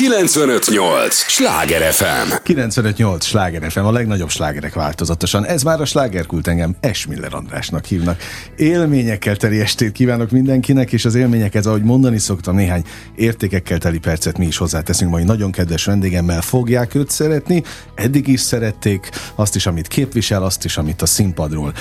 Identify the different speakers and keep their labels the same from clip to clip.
Speaker 1: 958! Sláger FM!
Speaker 2: 958! Sláger FM, a legnagyobb slágerek változatosan. Ez már a slágerkult engem Esmiller Andrásnak hívnak. Élményekkel teli estét kívánok mindenkinek, és az élményekhez, ahogy mondani szoktam, néhány értékekkel teli percet mi is hozzáteszünk. Majd nagyon kedves vendégemmel fogják őt szeretni. Eddig is szerették azt is, amit képvisel, azt is, amit a színpadról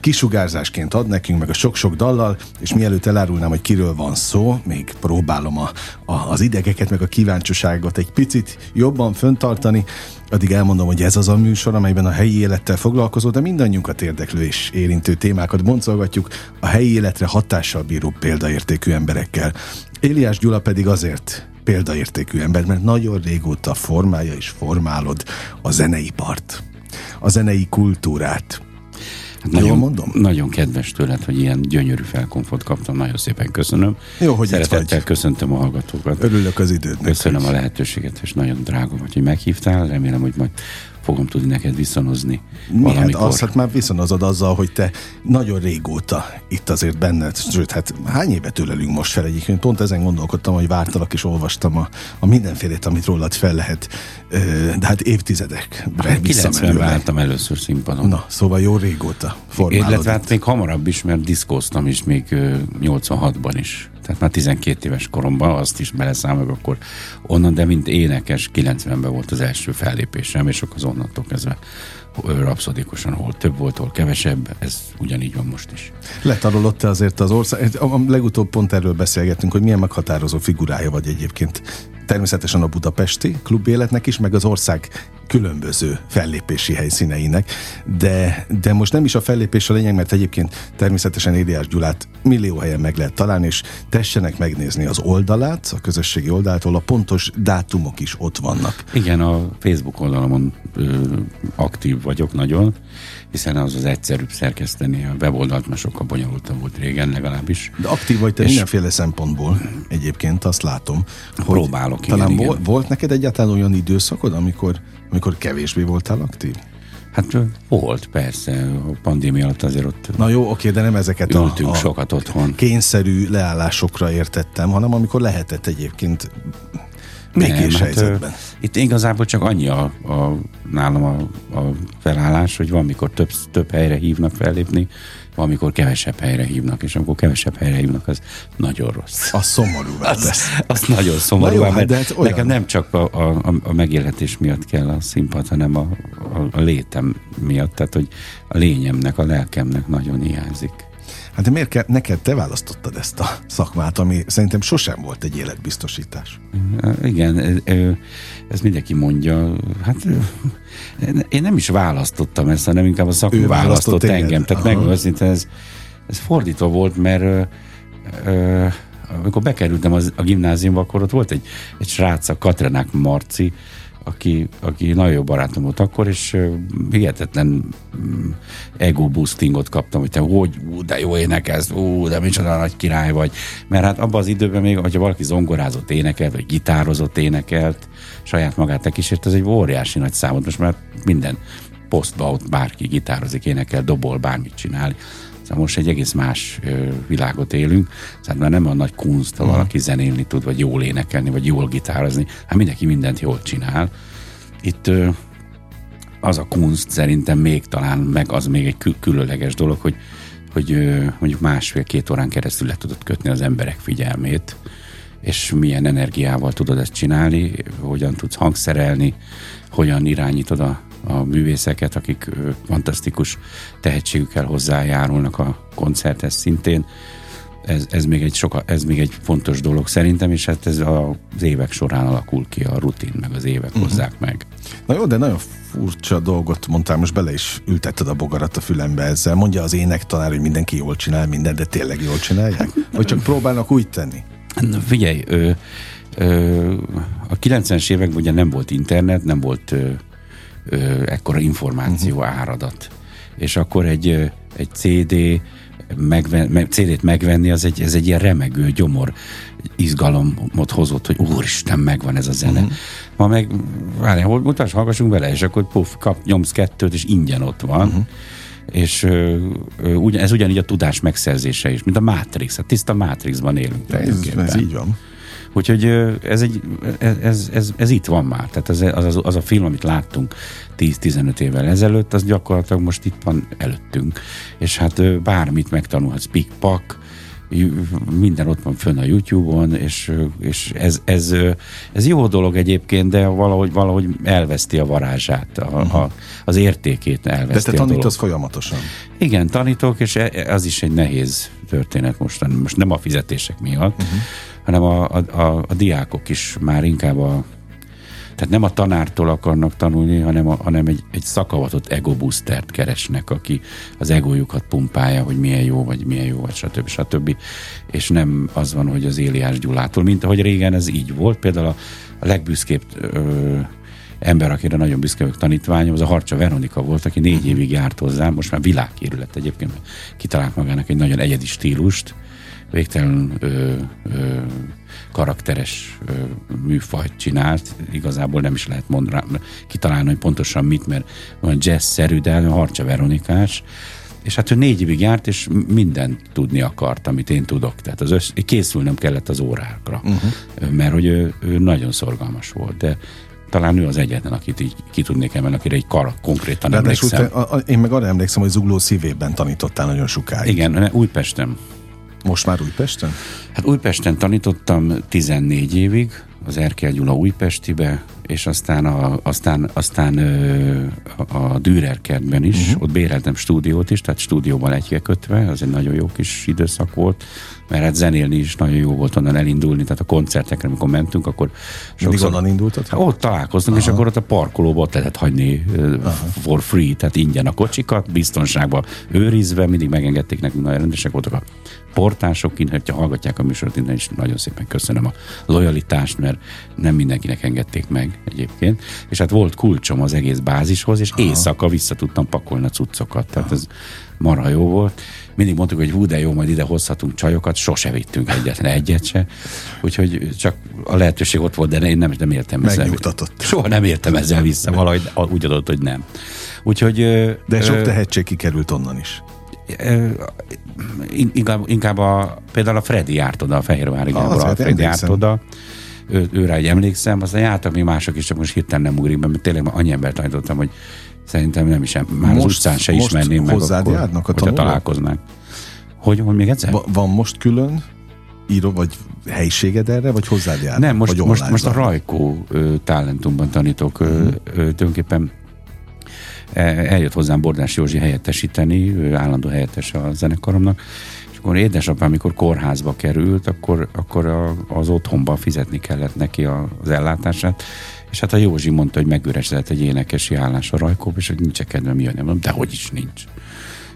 Speaker 2: kisugárzásként ad nekünk, meg a sok-sok dallal, és mielőtt elárulnám, hogy kiről van szó, még próbálom a, a, az idegeket, meg a kíváncsiságot egy picit jobban föntartani, addig elmondom, hogy ez az a műsor, amelyben a helyi élettel foglalkozó, de mindannyiunkat érdeklő és érintő témákat boncolgatjuk a helyi életre hatással bíró példaértékű emberekkel. Éliás Gyula pedig azért példaértékű ember, mert nagyon régóta formálja és formálod a zeneipart, a zenei kultúrát,
Speaker 3: Hát nagyon, mondom? Nagyon kedves tőled, hogy ilyen gyönyörű felkonfot kaptam. Nagyon szépen köszönöm.
Speaker 2: Jó, hogy
Speaker 3: Szeretettel
Speaker 2: itt vagy.
Speaker 3: köszöntöm a hallgatókat.
Speaker 2: Örülök az időt.
Speaker 3: Köszönöm a lehetőséget, és nagyon drága vagy, hogy meghívtál. Remélem, hogy majd fogom tudni neked viszonozni.
Speaker 2: Mi, hát azt hát már viszonozod azzal, hogy te nagyon régóta itt azért benned, sőt, hát hány évet tőlelünk most fel egyébként? Pont ezen gondolkodtam, hogy vártalak és olvastam a, a mindenfélét, amit rólad fel lehet, de hát évtizedek.
Speaker 3: Hát 90-ben láttam először színpadon.
Speaker 2: Na, szóval jó régóta
Speaker 3: formálod. Illetve hát még hamarabb is, mert diszkóztam is még 86-ban is. Tehát már 12 éves koromban azt is beleszámolok akkor onnan, de mint énekes 90-ben volt az első fellépésem, és akkor az onnantól kezdve rapszodikusan, hol több volt, hol kevesebb, ez ugyanígy van most is.
Speaker 2: Letarolott azért az ország, a legutóbb pont erről beszélgettünk, hogy milyen meghatározó figurája vagy egyébként természetesen a budapesti klubéletnek is, meg az ország különböző fellépési helyszíneinek, de, de most nem is a fellépés a lényeg, mert egyébként természetesen Éliás Gyulát millió helyen meg lehet találni, és tessenek megnézni az oldalát, a közösségi oldalától, a pontos dátumok is ott vannak.
Speaker 3: Igen, a Facebook oldalamon ö, aktív vagyok nagyon, hiszen az az egyszerűbb szerkeszteni. A weboldalt már sokkal bonyolultabb volt régen legalábbis.
Speaker 2: De aktív vagy te mindenféle szempontból egyébként, azt látom.
Speaker 3: Próbálok,
Speaker 2: igen, Talán igen. volt neked egyáltalán olyan időszakod, amikor, amikor kevésbé voltál aktív?
Speaker 3: Hát volt, persze. A pandémia alatt azért ott
Speaker 2: Na jó, oké, de nem ezeket
Speaker 3: a, a sokat otthon.
Speaker 2: kényszerű leállásokra értettem, hanem amikor lehetett egyébként békés nem, helyzetben. Hát,
Speaker 3: itt igazából csak annyi a, a, nálam a, a felállás, hogy van, mikor több, több helyre hívnak fellépni, van, amikor kevesebb helyre hívnak, és amikor kevesebb helyre hívnak, az nagyon rossz.
Speaker 2: Az szomorú
Speaker 3: az, az nagyon szomorú, jó, mert hát olyan... nekem nem csak a, a, a megélhetés miatt kell a színpad, hanem a, a, a létem miatt, tehát hogy a lényemnek, a lelkemnek nagyon hiányzik.
Speaker 2: Hát de miért kell, neked te választottad ezt a szakmát, ami szerintem sosem volt egy életbiztosítás?
Speaker 3: Igen, ez mindenki mondja. Hát én nem is választottam ezt, hanem inkább a szakma választott engem. Tehát megmondom, ez, ez fordítva volt, mert amikor bekerültem az, a gimnáziumba, akkor ott volt egy, egy srác, a Katrenák Marci, aki, aki nagyon jó barátom volt akkor, és hihetetlen um, ego boostingot kaptam, hogy te hogy, ú, de jó énekelsz, ú, de micsoda nagy király vagy. Mert hát abban az időben még, hogyha valaki zongorázott énekelt, vagy gitározott énekelt, saját magát tekísért, ez egy óriási nagy számot. Most már minden posztba ott bárki gitározik, énekel, dobol, bármit csinál. Szóval most egy egész más világot élünk, szóval már nem a nagy kunst, ha uh-huh. valaki zenélni tud, vagy jól énekelni, vagy jól gitározni, hát mindenki mindent jól csinál. Itt az a kunst szerintem még talán, meg az még egy kül- különleges dolog, hogy, hogy mondjuk másfél-két órán keresztül le tudod kötni az emberek figyelmét, és milyen energiával tudod ezt csinálni, hogyan tudsz hangszerelni, hogyan irányítod a a művészeket, akik fantasztikus tehetségükkel hozzájárulnak a koncerthez szintén. Ez, ez, még egy soka, ez még egy fontos dolog szerintem, és hát ez az évek során alakul ki a rutin, meg az évek uh-huh. hozzák meg.
Speaker 2: Na jó, de nagyon furcsa dolgot mondtál, most bele is ültetted a bogarat a fülembe ezzel. Mondja az énektanár, hogy mindenki jól csinál mindent, de tényleg jól csinálják? Vagy csak próbálnak úgy tenni?
Speaker 3: Na, figyelj, ö, ö, a 90-es években ugye nem volt internet, nem volt ekkora információ uh-huh. áradat. És akkor egy, egy CD, megven, meg, CD-t megvenni, az egy, ez egy ilyen remegő gyomor izgalomot hozott, hogy úristen, megvan ez a zene. Uh-huh. Ma meg, várjál, mutasd, hallgassunk bele, és akkor puff, kap, nyomsz kettőt, és ingyen ott van. Uh-huh. És ö, ez ugyanígy a tudás megszerzése is, mint a Matrix, a tiszta Matrixban élünk.
Speaker 2: Ez, ez így van
Speaker 3: Úgyhogy ez, egy, ez, ez, ez itt van már. Tehát az, az, az a film, amit láttunk 10-15 évvel ezelőtt, az gyakorlatilag most itt van előttünk. És hát bármit megtanulhatsz, pikpak, minden ott van fönn a YouTube-on, és, és ez, ez, ez jó dolog egyébként, de valahogy, valahogy elveszti a varázsát, a, a, az értékét elveszti
Speaker 2: De te tanítasz folyamatosan.
Speaker 3: Igen, tanítok, és e, az is egy nehéz történet mostan. Most nem a fizetések miatt, uh-huh. Hanem a, a, a, a diákok is már inkább a tehát nem a tanártól akarnak tanulni, hanem, a, hanem egy, egy szakavatott ego boostert keresnek, aki az egójukat pumpálja, hogy milyen jó, vagy milyen jó, vagy stb. stb. És nem az van, hogy az Éliás Gyulától, mint ahogy régen ez így volt. Például a, a legbüszkébb ö, ember, akire nagyon büszke vagyok tanítványom, az a Harcsa Veronika volt, aki négy évig járt hozzám, most már világhírű lett egyébként, kitalált magának egy nagyon egyedi stílust, végtelen ö, ö, karakteres ö, műfajt csinált. Igazából nem is lehet mondani, kitalálni, hogy pontosan mit, mert olyan jazz-szerű, de harcsa veronikás. És hát ő négy évig járt, és mindent tudni akart, amit én tudok. Tehát az össz, készülnem kellett az órákra, uh-huh. mert hogy ő, ő nagyon szorgalmas volt. De talán ő az egyetlen, akit így ki tudnék emelni, akire egy kar konkrétan Ráadásul emlékszem.
Speaker 2: Te, a, én meg arra emlékszem, hogy Zugló szívében tanítottál nagyon sokáig.
Speaker 3: Igen, Újpesten.
Speaker 2: Most már Újpesten?
Speaker 3: Hát Újpesten tanítottam 14 évig, az Erkel Gyula Újpestibe, és aztán a, aztán, aztán ö, a Dürer kertben is, uh-huh. ott béreltem stúdiót is, tehát stúdióban egyke kötve, az egy nagyon jó kis időszak volt, mert hát zenélni is nagyon jó volt onnan elindulni, tehát a koncertekre, amikor mentünk, akkor
Speaker 2: sokszor... onnan indultad?
Speaker 3: Hát ott találkoztunk, Aha. és akkor ott a parkolóba ott lehetett hagyni Aha. for free, tehát ingyen a kocsikat, biztonságban őrizve, mindig megengedték nekünk, nagyon rendesek voltak a portások, hogyha hallgatják a műsort, innen is nagyon szépen köszönöm a lojalitást, mert nem mindenkinek engedték meg egyébként. És hát volt kulcsom az egész bázishoz, és Aha. éjszaka vissza tudtam pakolni a cuccokat. Tehát ez marha jó volt. Mindig mondtuk, hogy hú, de jó, majd ide hozhatunk csajokat, sose vittünk egyetlen egyet se. Úgyhogy csak a lehetőség ott volt, de én nem, nem értem
Speaker 2: ezzel.
Speaker 3: Soha nem értem ezzel vissza, valahogy úgy adott, hogy nem. Úgyhogy...
Speaker 2: De sok tehetség kikerült onnan is
Speaker 3: inkább, inkább a, például a Freddy járt oda, a Fehérvári Gábor, a Freddy járt oda, ő, őre egy emlékszem, aztán jártak még mások is, csak most hirtelen nem ugrik be, mert tényleg annyi embert tanítottam, hogy szerintem nem is, már most, az utcán se ismerném meg, akkor, járnak a hogyha találkoznánk. Hogy, hogy még egyszer?
Speaker 2: Va- van most külön író, vagy helyiséged erre, vagy hozzád jár?
Speaker 3: Nem, most, most, most a Rajkó uh, talentumban tanítok. Uh-huh. Uh, tulajdonképpen e, eljött hozzám Bordás Józsi helyettesíteni, ő állandó helyettes a zenekaromnak, akkor édesapám, amikor kórházba került, akkor, akkor a, az otthonban fizetni kellett neki a, az ellátását, és hát a Józsi mondta, hogy megüresedett egy énekesi állás a rajkóp, és hogy nincs kedvem jönni. Mondom, de hogy is nincs.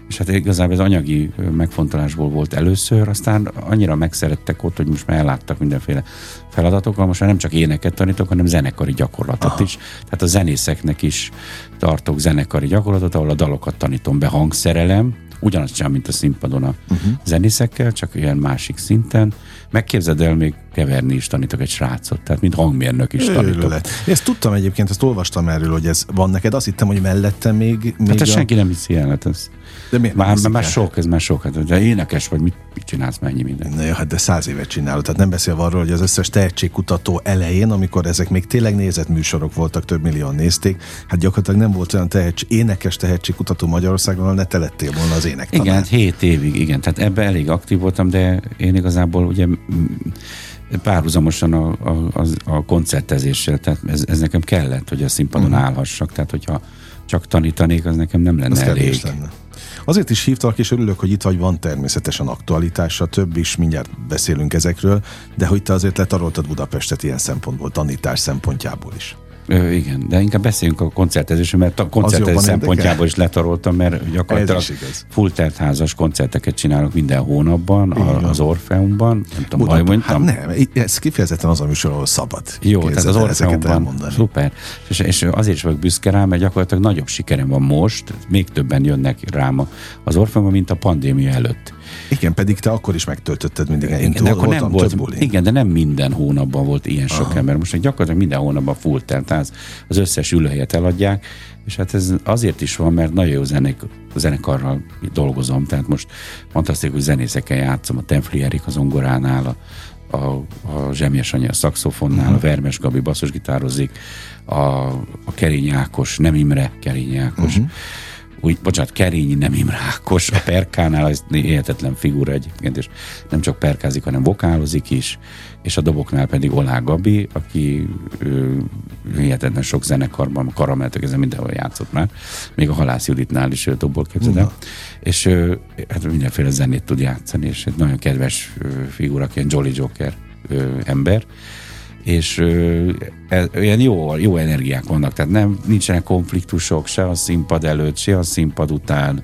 Speaker 3: És hát igazából ez anyagi megfontolásból volt először, aztán annyira megszerettek ott, hogy most már elláttak mindenféle feladatokkal, most már nem csak éneket tanítok, hanem zenekari gyakorlatot Aha. is. Tehát a zenészeknek is tartok zenekari gyakorlatot, ahol a dalokat tanítom be hangszerelem, ugyanazt sem, mint a színpadon a uh-huh. zenészekkel, csak ilyen másik szinten. Megképzeld el, még keverni is tanítok egy srácot, tehát mint hangmérnök is tanítok. Őrület.
Speaker 2: Ezt tudtam egyébként, ezt olvastam erről, hogy ez van neked. Azt hittem, hogy mellette még... még
Speaker 3: hát a... senki nem hiszi el, hát ez... De miért már, már, már sok, ez már sok. Hát, de énekes vagy, mit, mit csinálsz, mennyi minden?
Speaker 2: Na jó, hát de száz évet csinálod. Tehát nem beszél arról, hogy az összes tehetségkutató elején, amikor ezek még tényleg nézett műsorok voltak, több millió nézték, hát gyakorlatilag nem volt olyan tehetség, énekes tehetségkutató Magyarországon, ne te lettél volna az ének.
Speaker 3: Igen, hát hét évig, igen. Tehát ebben elég aktív voltam, de én igazából ugye párhuzamosan a, a, a, a koncertezéssel, tehát ez, ez nekem kellett, hogy a színpadon uh-huh. állhassak, tehát hogyha csak tanítanék, az nekem nem lenne az elég. Lenne.
Speaker 2: Azért is hívtalak, és örülök, hogy itt vagy, van természetesen aktualitása, több is, mindjárt beszélünk ezekről, de hogy te azért letaroltad Budapestet ilyen szempontból, tanítás szempontjából is.
Speaker 3: Ö, igen, de inkább beszéljünk a koncertezésről, mert a koncertezés szempontjából érdekel? is letaroltam, mert gyakorlatilag full házas koncerteket csinálok minden hónapban a, az Orfeumban. Nem tudom,
Speaker 2: hogy mondtam. Hát nem, ez kifejezetten az a műsor, ahol szabad.
Speaker 3: Jó, tehát az Orfeumban. Szuper. És, és azért is vagyok büszke rá, mert gyakorlatilag nagyobb sikerem van most, még többen jönnek rám az Orfeumban, mint a pandémia előtt.
Speaker 2: Igen, pedig te akkor is megtöltötted mindig.
Speaker 3: Én igen, de akkor nem volt, igen, de nem minden hónapban volt ilyen sok Aha. ember. Most gyakorlatilag minden hónapban full teltáz, az összes ülőhelyet eladják, és hát ez azért is van, mert nagyon jó zenek, zenekarral dolgozom, tehát most fantasztikus zenészekkel játszom, a Tenfli Erik az ongoránál, a, a, a Zsemjes Anya a szaxofonnál, uh-huh. a Vermes Gabi basszusgitározik, a, a Kerény Ákos, nem Imre Kerény Ákos, uh-huh úgy, bocsánat, Kerényi nem Imre Ákos, a perkánál ez hihetetlen figura egyébként, és nem csak perkázik, hanem vokálozik is, és a doboknál pedig Olá Gabi, aki ő, hihetetlen sok zenekarban, karameltök, ezen mindenhol játszott már, még a Halász Juditnál is ő dobolt, képzeld uh-huh. És ő, hát mindenféle zenét tud játszani, és egy nagyon kedves figura, ilyen Jolly Joker ember, és e, ilyen jó, jó energiák vannak, tehát nem, nincsenek konfliktusok se a színpad előtt, se a színpad után,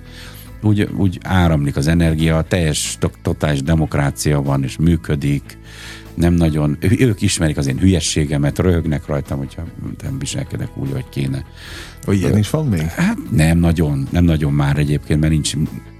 Speaker 3: úgy, úgy áramlik az energia, teljes, totális demokrácia van, és működik, nem nagyon, ők ismerik az én hülyességemet, röhögnek rajtam, hogyha nem viselkedek úgy, hogy kéne.
Speaker 2: Hogy ilyen is van még?
Speaker 3: Hát nem nagyon, nem nagyon már egyébként, mert nincs,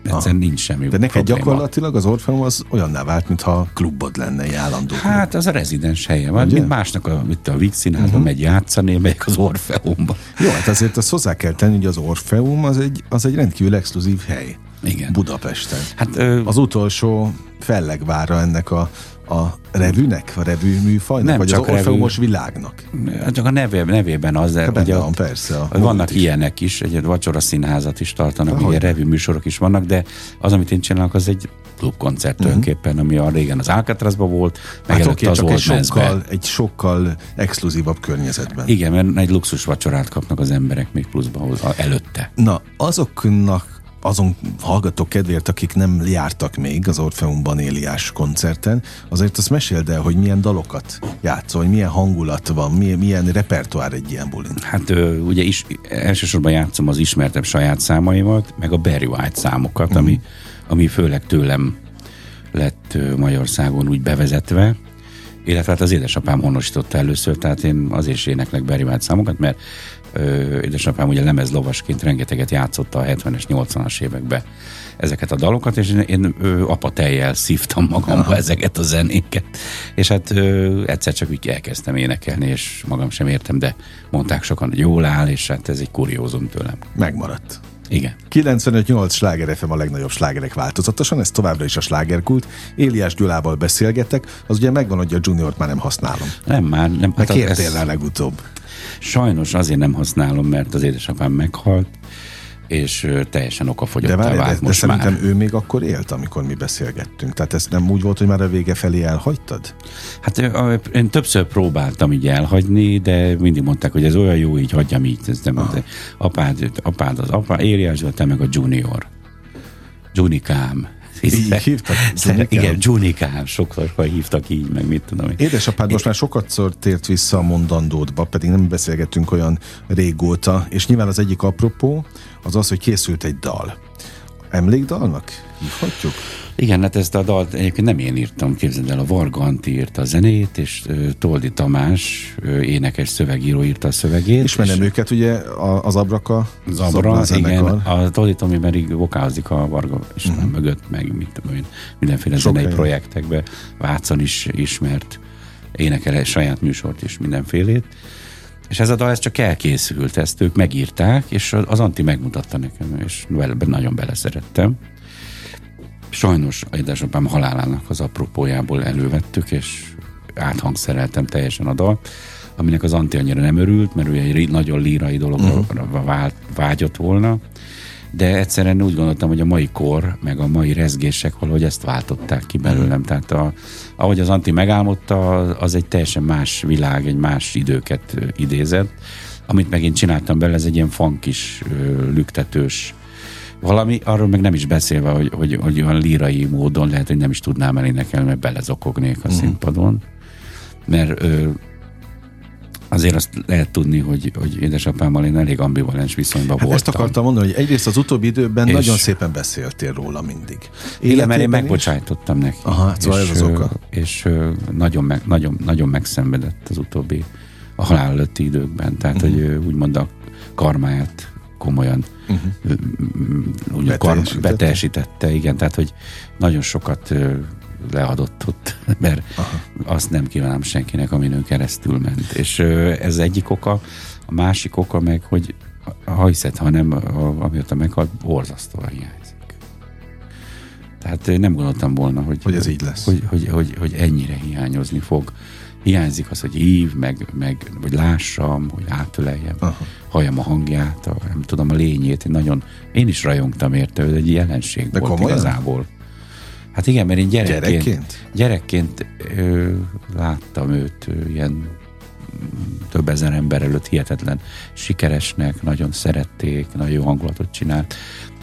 Speaker 3: egyszerűen nincs semmi
Speaker 2: De neked probléma. gyakorlatilag az Orfeum az olyanná vált, mintha klubod lenne egy állandó.
Speaker 3: Hát az a rezidens helye van, mint másnak a, mint a Víg Színházban uh-huh. megy játszani, megyek az Orfeumba.
Speaker 2: Jó, hát azért azt hozzá kell tenni, hogy az Orfeum az egy, az egy rendkívül exkluzív hely.
Speaker 3: Igen.
Speaker 2: Budapesten. Hát, ö... Az utolsó fellegvára ennek a a revűnek, a revű műfajnak, nem vagy csak az orfeumos világnak?
Speaker 3: Hát csak a neve, nevében az, de
Speaker 2: ugye van, persze.
Speaker 3: A vannak is. ilyenek is, egy vacsora színházat is tartanak, Ahogy. ugye revű műsorok is vannak, de az, amit én csinálok, az egy klubkoncert uh-huh. tulajdonképpen, ami a régen az Alcatrazban volt, meg hát okay, az csak
Speaker 2: egy sokkal, egy sokkal exkluzívabb környezetben.
Speaker 3: Igen, mert egy luxus vacsorát kapnak az emberek még pluszban előtte.
Speaker 2: Na, azoknak azon hallgatók kedvéért, akik nem jártak még az Orfeumban Éliás koncerten, azért azt meséld el, hogy milyen dalokat játszol, hogy milyen hangulat van, milyen, milyen repertoár egy ilyen bulin.
Speaker 3: Hát ugye is, elsősorban játszom az ismertebb saját számaimat, meg a Barry White számokat, uh-huh. ami, ami főleg tőlem lett Magyarországon úgy bevezetve, illetve hát az édesapám honosította először, tehát én azért is éneklek Barry White számokat, mert ö, édesapám ugye lemezlovasként rengeteget játszotta a 70-es, 80-as években ezeket a dalokat, és én, én ö, apatejjel szívtam magamba Aha. ezeket a zenéket. És hát ö, egyszer csak úgy elkezdtem énekelni, és magam sem értem, de mondták sokan, hogy jól áll, és hát ez egy kuriózum tőlem.
Speaker 2: Megmaradt.
Speaker 3: Igen.
Speaker 2: 95-8 sláger FM a legnagyobb slágerek változatosan, ez továbbra is a slágerkult. Éliás Gyulával beszélgetek, az ugye megvan, hogy a juniort már nem használom.
Speaker 3: Nem, már nem.
Speaker 2: Hát kértél ez... rá legutóbb.
Speaker 3: Sajnos azért nem használom, mert az édesapám meghalt, és teljesen okafogyott vált de,
Speaker 2: de
Speaker 3: most
Speaker 2: szerintem
Speaker 3: már.
Speaker 2: ő még akkor élt, amikor mi beszélgettünk. Tehát ez nem úgy volt, hogy már a vége felé elhagytad?
Speaker 3: Hát én többször próbáltam így elhagyni, de mindig mondták, hogy ez olyan jó, így hagyjam így. Ez nem, az, apád, apád az apa, Éliás, te meg a junior. Junikám.
Speaker 2: Így hívtak?
Speaker 3: Igen, Junikám, sokszor hívtak így, meg mit tudom én.
Speaker 2: Édesapád most már sokat tért vissza a mondandódba, pedig nem beszélgettünk olyan régóta, és nyilván az egyik apropó az az, hogy készült egy dal. Emlékdalnak hívhatjuk?
Speaker 3: Igen, hát ezt a dalt egyébként nem én írtam, képzeld el, a Varga Anti írta a zenét, és Toldi Tamás, énekes szövegíró írta a szövegét.
Speaker 2: Ismerem és őket, ugye az Abraka?
Speaker 3: Az Abra, igen. A Toldi Tomi pedig vokázik a Varga István uh-huh. mögött, meg mit tudom én, mindenféle Sok zenei helyen. projektekbe. Vácon is ismert, énekel saját műsort is, mindenfélét. És ez a dal ez csak elkészült, ezt ők megírták, és az Anti megmutatta nekem, és nagyon beleszerettem. Sajnos édesapám halálának az apropójából elővettük, és áthangszereltem teljesen a dal, aminek az Anti annyira nem örült, mert ő egy nagyon lírai dologra uh-huh. vágyott volna, de egyszerűen úgy gondoltam, hogy a mai kor, meg a mai rezgések valahogy ezt váltották ki belőlem. Tehát a, ahogy az Anti megálmodta, az egy teljesen más világ, egy más időket idézett. Amit meg én csináltam belőle, ez egy ilyen funkis, lüktetős, valami, arról meg nem is beszélve, hogy, hogy, hogy olyan lírai módon lehet, hogy nem is tudnám elénekelni, mert belezokognék a uh-huh. színpadon. Mert ö, azért azt lehet tudni, hogy, hogy édesapámmal én elég ambivalens viszonyban hát voltam.
Speaker 2: Ezt akartam mondani, hogy egyrészt az utóbbi időben és nagyon szépen beszéltél róla mindig.
Speaker 3: Igen, mert én megbocsájtottam neki.
Speaker 2: Aha, szóval és, ez az oka.
Speaker 3: És nagyon, meg, nagyon, nagyon megszenvedett az utóbbi a halál előtti időkben. Tehát, uh-huh. hogy úgymond a karmáját komolyan uh-huh. beteljesítette. beteljesítette, igen, tehát hogy nagyon sokat leadott ott, mert Aha. azt nem kívánom senkinek, amin ön keresztül ment. És ez egyik oka, a másik oka meg, hogy ha hiszed, ha nem, amióta meghalt, borzasztóan hiányzik. Tehát nem gondoltam volna, hogy,
Speaker 2: hogy ez így lesz.
Speaker 3: Hogy, hogy, hogy, hogy ennyire hiányozni fog. Hiányzik az, hogy hív, meg, meg vagy lássam, hogy átöleljem, Aha. halljam a hangját, a, nem tudom, a lényét. Én nagyon, én is rajongtam érte, hogy egy jelenség De volt komolyan? igazából. Hát igen, mert én gyerekként, gyerekként, gyerekként ö, láttam őt ö, ilyen több ezer ember előtt hihetetlen sikeresnek, nagyon szerették, nagyon jó hangulatot csinált.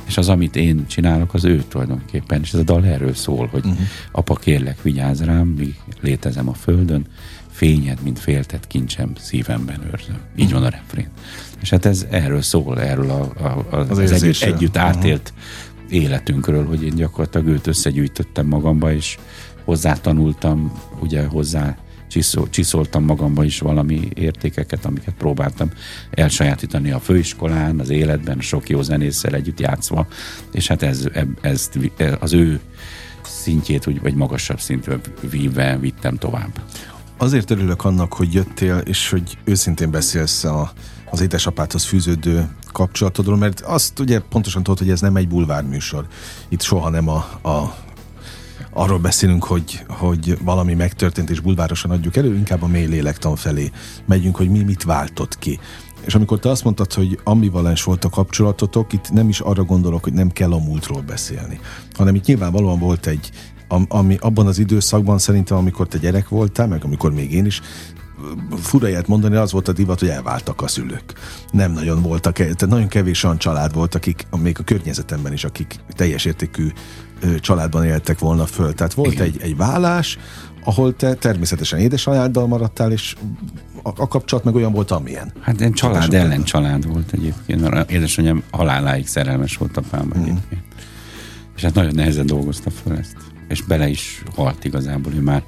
Speaker 3: És az, amit én csinálok, az ő tulajdonképpen. És ez a dal erről szól, hogy uh-huh. apa kérlek, vigyázz rám, míg létezem a földön, fényed, mint féltett kincsem, szívemben őrzöm. Így uh-huh. van a refrén. És hát ez erről szól, erről a, a, a, az, az együtt, együtt átélt uh-huh. Életünkről, hogy én gyakorlatilag őt összegyűjtöttem magamba, és hozzátanultam, ugye hozzá csiszol, csiszoltam magamba is valami értékeket, amiket próbáltam elsajátítani a főiskolán, az életben, sok jó zenésszel együtt játszva, és hát ez, ez az ő szintjét, vagy magasabb szintre víve vittem tovább.
Speaker 2: Azért örülök annak, hogy jöttél, és hogy őszintén beszélsz a, az édesapádhoz fűződő kapcsolatodról, mert azt ugye pontosan tudod, hogy ez nem egy bulvárműsor. Itt soha nem a, a arról beszélünk, hogy, hogy valami megtörtént és bulvárosan adjuk elő, inkább a mély lélektan felé megyünk, hogy mi mit váltott ki. És amikor te azt mondtad, hogy ambivalens volt a kapcsolatotok, itt nem is arra gondolok, hogy nem kell a múltról beszélni, hanem itt nyilvánvalóan volt egy, ami abban az időszakban szerintem, amikor te gyerek voltál, meg amikor még én is, fura mondani, az volt a divat, hogy elváltak a szülők. Nem nagyon voltak, tehát nagyon kevés olyan család volt, akik, még a környezetemben is, akik teljes értékű családban éltek volna föl. Tehát volt egy, egy vállás, ahol te természetesen édesanyáddal maradtál, és a, a kapcsolat meg olyan volt, amilyen.
Speaker 3: Hát én család ellen család volt egyébként, mert édesanyám haláláig szerelmes volt apámba mm. egyébként. És hát nagyon nehezen dolgozta fel ezt. És bele is halt igazából, ő már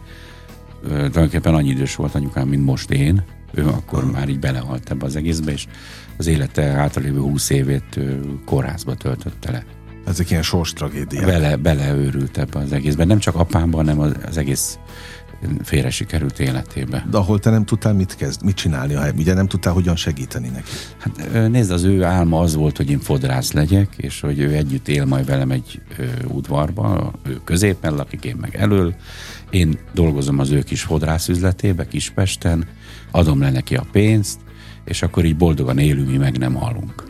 Speaker 3: tulajdonképpen annyi idős volt anyukám, mint most én. Ő akkor már így belehalt ebbe az egészbe, és az élete általévő húsz évét kórházba töltötte le.
Speaker 2: Ezek ilyen sors tragédiák.
Speaker 3: Bele, beleőrült ebbe az egészben. Nem csak apámban, hanem az, az egész félre sikerült életébe.
Speaker 2: De ahol te nem tudtál mit kezd, mit csinálni, ha ugye nem tudtál hogyan segíteni neki?
Speaker 3: Hát nézd, az ő álma az volt, hogy én fodrász legyek, és hogy ő együtt él majd velem egy ö, udvarba, ő középen lakik, én meg elől. Én dolgozom az ő kis fodrász üzletébe, Kispesten, adom le neki a pénzt, és akkor így boldogan élünk, mi meg nem halunk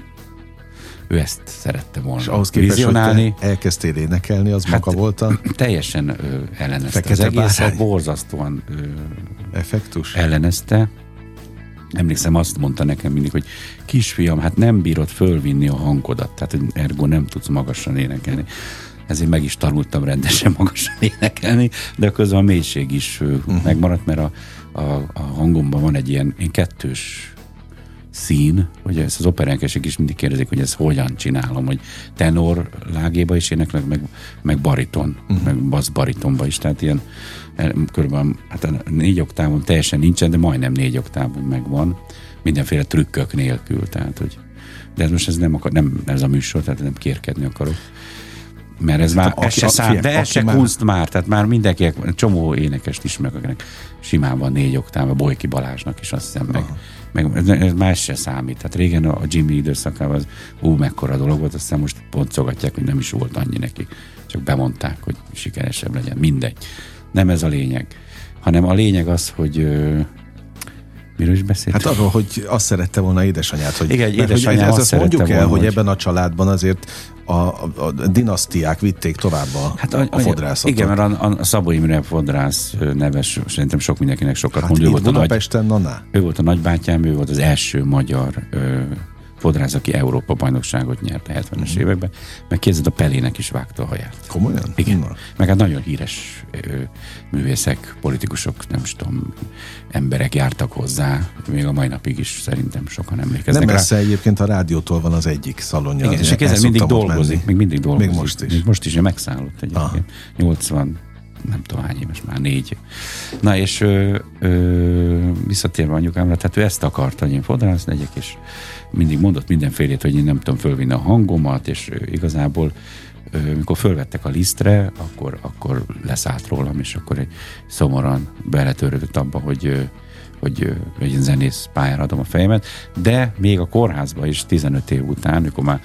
Speaker 3: ő ezt szerette volna. És
Speaker 2: ahhoz képest, vizionálni. hogy elkezdtél énekelni, az hát, maga volt a...
Speaker 3: Teljesen ö, ellenezte az egészet, borzasztóan ö,
Speaker 2: Effektus.
Speaker 3: ellenezte. Emlékszem, azt mondta nekem mindig, hogy kisfiam, hát nem bírod fölvinni a hangodat, tehát ergo nem tudsz magasan énekelni ezért meg is tanultam rendesen magasan énekelni, de közben a mélység is uh-huh. megmaradt, mert a, a, a hangomban van egy ilyen, ilyen kettős szín, hogy ezt az operánkesek is mindig kérdezik, hogy ezt hogyan csinálom, hogy tenor lágéba is éneklek, meg, meg bariton, uh-huh. meg bass baritonba is, tehát ilyen körülbelül hát négy oktávon teljesen nincsen, de majdnem négy oktávon megvan, mindenféle trükkök nélkül, tehát hogy de most ez nem, akar, nem ez a műsor, tehát nem kérkedni akarok. Mert ez hát már, ez se szám, de ez se már... kunst már, tehát már mindenki, csomó énekest ismerek, akinek simán van négy oktáv, a Bolyki Balázsnak is azt hiszem, meg, Aha meg ez más se számít. Tehát régen a Jimmy időszakában az ú, mekkora dolog volt, aztán most pontcogatják, hogy nem is volt annyi neki. Csak bemondták, hogy sikeresebb legyen. Mindegy. Nem ez a lényeg. Hanem a lényeg az, hogy Miről is beszélt?
Speaker 2: Hát arról, hogy azt szerette volna édesanyát, hogy,
Speaker 3: Igen, édesanyám hogy ez, azt mondjuk
Speaker 2: el, volna, hogy ebben a családban azért a, a, dinasztiák vitték tovább a, hát a, a fodrászatot.
Speaker 3: Igen, mert a, a Szabó Imre fodrász neves, szerintem sok mindenkinek sokat
Speaker 2: hát mond. Ő volt, a nagy,
Speaker 3: ő volt a nagybátyám, ő volt az első magyar ö, fodrász, aki Európa bajnokságot nyert a 70-es mm. években, meg képzeld, a Pelének is vágta a haját.
Speaker 2: Komolyan?
Speaker 3: Igen. Na. Meg hát nagyon híres ö, művészek, politikusok, nem is tudom, emberek jártak hozzá, még a mai napig is szerintem sokan emlékeznek
Speaker 2: Nem messze rá. egyébként a rádiótól van az egyik szalonja.
Speaker 3: Igen, és mindig dolgozik, menni. még mindig dolgozik.
Speaker 2: Még most is.
Speaker 3: Még most is, megszállott egyébként. Aha. 80 nem tudom hány éves, már négy. Na és ö, ö, visszatérve anyukámra, tehát ő ezt akarta, hogy én fodrász legyek, és mindig mondott mindenfélét, hogy én nem tudom fölvinni a hangomat, és igazából mikor fölvettek a lisztre, akkor, akkor leszállt rólam, és akkor egy szomoran beletörődött abba, hogy hogy, hogy én zenész pályára adom a fejemet, de még a kórházba is 15 év után, mikor már,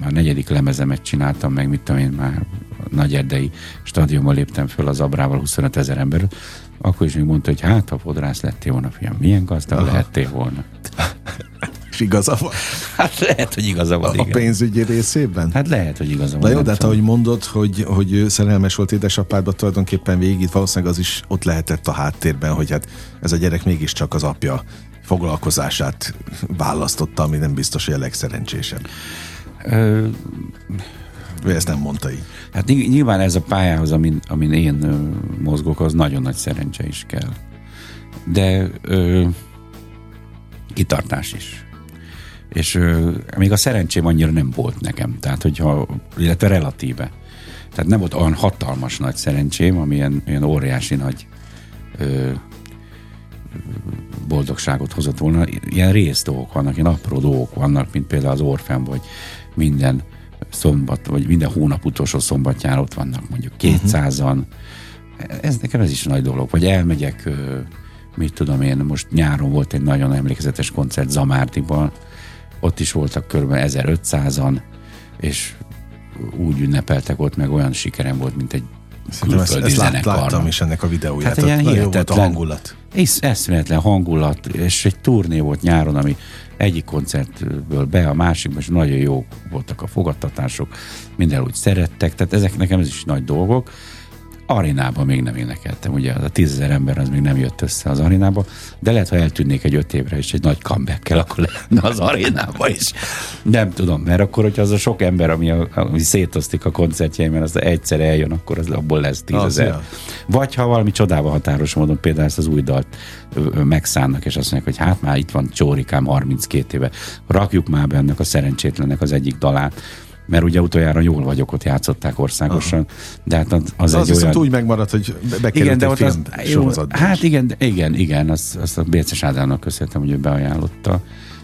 Speaker 3: már negyedik lemezemet csináltam meg, mit tudom én, már nagy erdei stadionban léptem föl az Abrával 25 ezer ember, akkor is még mondta, hogy hát, ha fodrász lettél volna, fiam, milyen gazdag Aha. lehettél volna.
Speaker 2: És igaza van.
Speaker 3: Hát lehet, hogy igaza van.
Speaker 2: A, igen. pénzügyi részében?
Speaker 3: Hát lehet, hogy igaza van.
Speaker 2: De jó, de hát ahogy mondod, hogy, hogy szerelmes volt édesapádba, tulajdonképpen végig valószínűleg az is ott lehetett a háttérben, hogy hát ez a gyerek mégiscsak az apja foglalkozását választotta, ami nem biztos, hogy a legszerencsésebb. Ö... Vagy ezt nem mondta így?
Speaker 3: Hát nyilván ez a pályához, amin, amin én mozgok, az nagyon nagy szerencse is kell. De ö, kitartás is. És ö, még a szerencsém annyira nem volt nekem, tehát hogyha, illetve relatíve. Tehát nem volt olyan hatalmas nagy szerencsém, ami ilyen, ilyen óriási nagy ö, boldogságot hozott volna. Ilyen rész vannak, ilyen apró dolgok vannak, mint például az Orfean, vagy minden szombat, vagy minden hónap utolsó szombatján ott vannak mondjuk 200-an. Uh-huh. Ez nekem ez is nagy dolog. Vagy elmegyek, mit tudom én, most nyáron volt egy nagyon emlékezetes koncert Zamártiban, ott is voltak kb. 1500-an, és úgy ünnepeltek ott, meg olyan sikerem volt, mint egy
Speaker 2: külföldi ezt, ezt láttam is ennek a videóját. Hát ilyen hihetetlen, volt a hangulat.
Speaker 3: És eszméletlen hangulat, és egy turné volt nyáron, ami egyik koncertből be, a másikban, és nagyon jó voltak a fogadtatások, minden úgy szerettek, tehát ezek nekem ez is nagy dolgok. Arénában még nem énekeltem, ugye az a tízezer ember az még nem jött össze az arénába, de lehet, ha eltűnnék egy öt évre és egy nagy comeback akkor lenne az arénába is. Nem tudom, mert akkor, hogyha az a sok ember, ami, a, ami szétosztik a koncertjeimen, az egyszer eljön, akkor az abból lesz tízezer. Vagy ha valami csodával határos módon például ezt az új dalt megszánnak, és azt mondják, hogy hát már itt van Csórikám 32 éve, rakjuk már be ennek a szerencsétlennek az egyik dalát, mert ugye utoljára jól vagyok, ott játszották országosan, Aha. de hát az, az
Speaker 2: de
Speaker 3: egy
Speaker 2: az olyan... úgy megmaradt, hogy bekerült igen, de egy film az, jó,
Speaker 3: Hát igen, de, igen, igen, azt, azt a Bérces Ádámnak köszönhetem, hogy ő beajánlotta.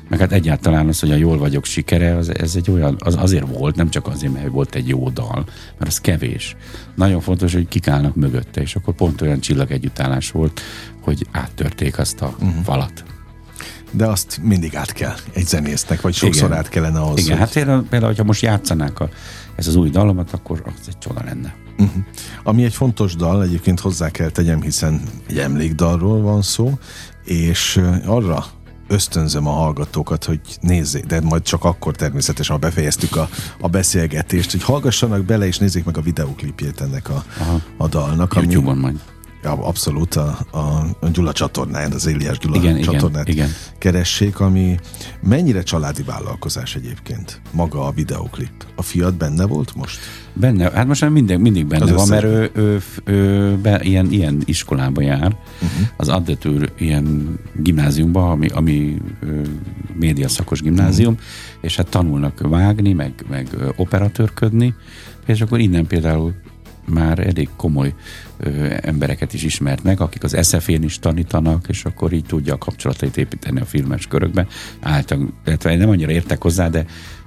Speaker 3: Meg hát egyáltalán az, hogy a jól vagyok sikere, az, ez egy olyan, az azért volt, nem csak azért, mert volt egy jó dal, mert az kevés. Nagyon fontos, hogy kik állnak mögötte, és akkor pont olyan csillag együttállás volt, hogy áttörték azt a uh-huh. falat
Speaker 2: de azt mindig át kell egy zenésznek, vagy sokszor Igen. át kellene ahhoz.
Speaker 3: Igen, hogy... hát például, például, hogyha most játszanák a, ez az új dalomat, akkor az egy csoda lenne. Uh-huh.
Speaker 2: Ami egy fontos dal, egyébként hozzá kell tegyem, hiszen egy emlékdalról van szó, és arra ösztönzöm a hallgatókat, hogy nézzék, de majd csak akkor természetesen, ha befejeztük a, a beszélgetést, hogy hallgassanak bele és nézzék meg a videóklipjét ennek a, a dalnak.
Speaker 3: YouTube-on majd
Speaker 2: Ja, abszolút a, a, a Gyula csatornáján, az Éliás Gyula igen, csatornát igen, igen. keressék, ami mennyire családi vállalkozás egyébként, maga a videoklip. A fiat benne volt most?
Speaker 3: Benne, hát most már minden, mindig benne az van, mert ő, ő, ő be, ilyen, ilyen iskolába jár, uh-huh. az Addetűr ilyen gimnáziumba, ami, ami média szakos gimnázium, uh-huh. és hát tanulnak vágni, meg, meg operatőrködni, és akkor innen például már elég komoly ö, embereket is ismert meg, akik az SF-én is tanítanak, és akkor így tudja a kapcsolatait építeni a filmes körökben. Által, illetve nem annyira értek hozzá, de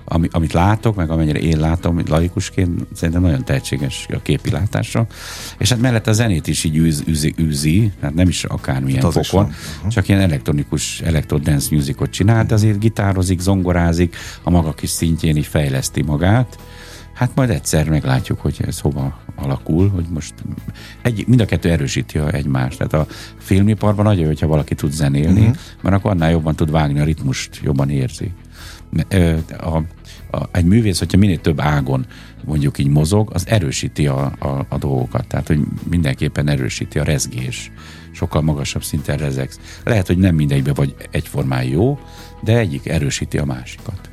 Speaker 3: ami, amit látok, meg amennyire én látom laikusként, szerintem nagyon tehetséges a képi látásra. És hát mellett a zenét is így űz, űzi, űzi, hát nem is akármilyen hát fokon, uh-huh. csak ilyen elektronikus, electro dance musicot csinál, de azért gitározik, zongorázik, a maga kis szintjén így fejleszti magát Hát majd egyszer meglátjuk, hogy ez hova alakul, hogy most egy, mind a kettő erősíti egymást. Tehát a filmiparban nagyon jó, hogyha valaki tud zenélni, uh-huh. mert akkor annál jobban tud vágni a ritmust, jobban érzi. A, a, egy művész, hogyha minél több ágon mondjuk így mozog, az erősíti a, a, a dolgokat. Tehát, hogy mindenképpen erősíti a rezgés. Sokkal magasabb szinten rezegsz. Lehet, hogy nem mindegyben vagy egyformán jó, de egyik erősíti a másikat.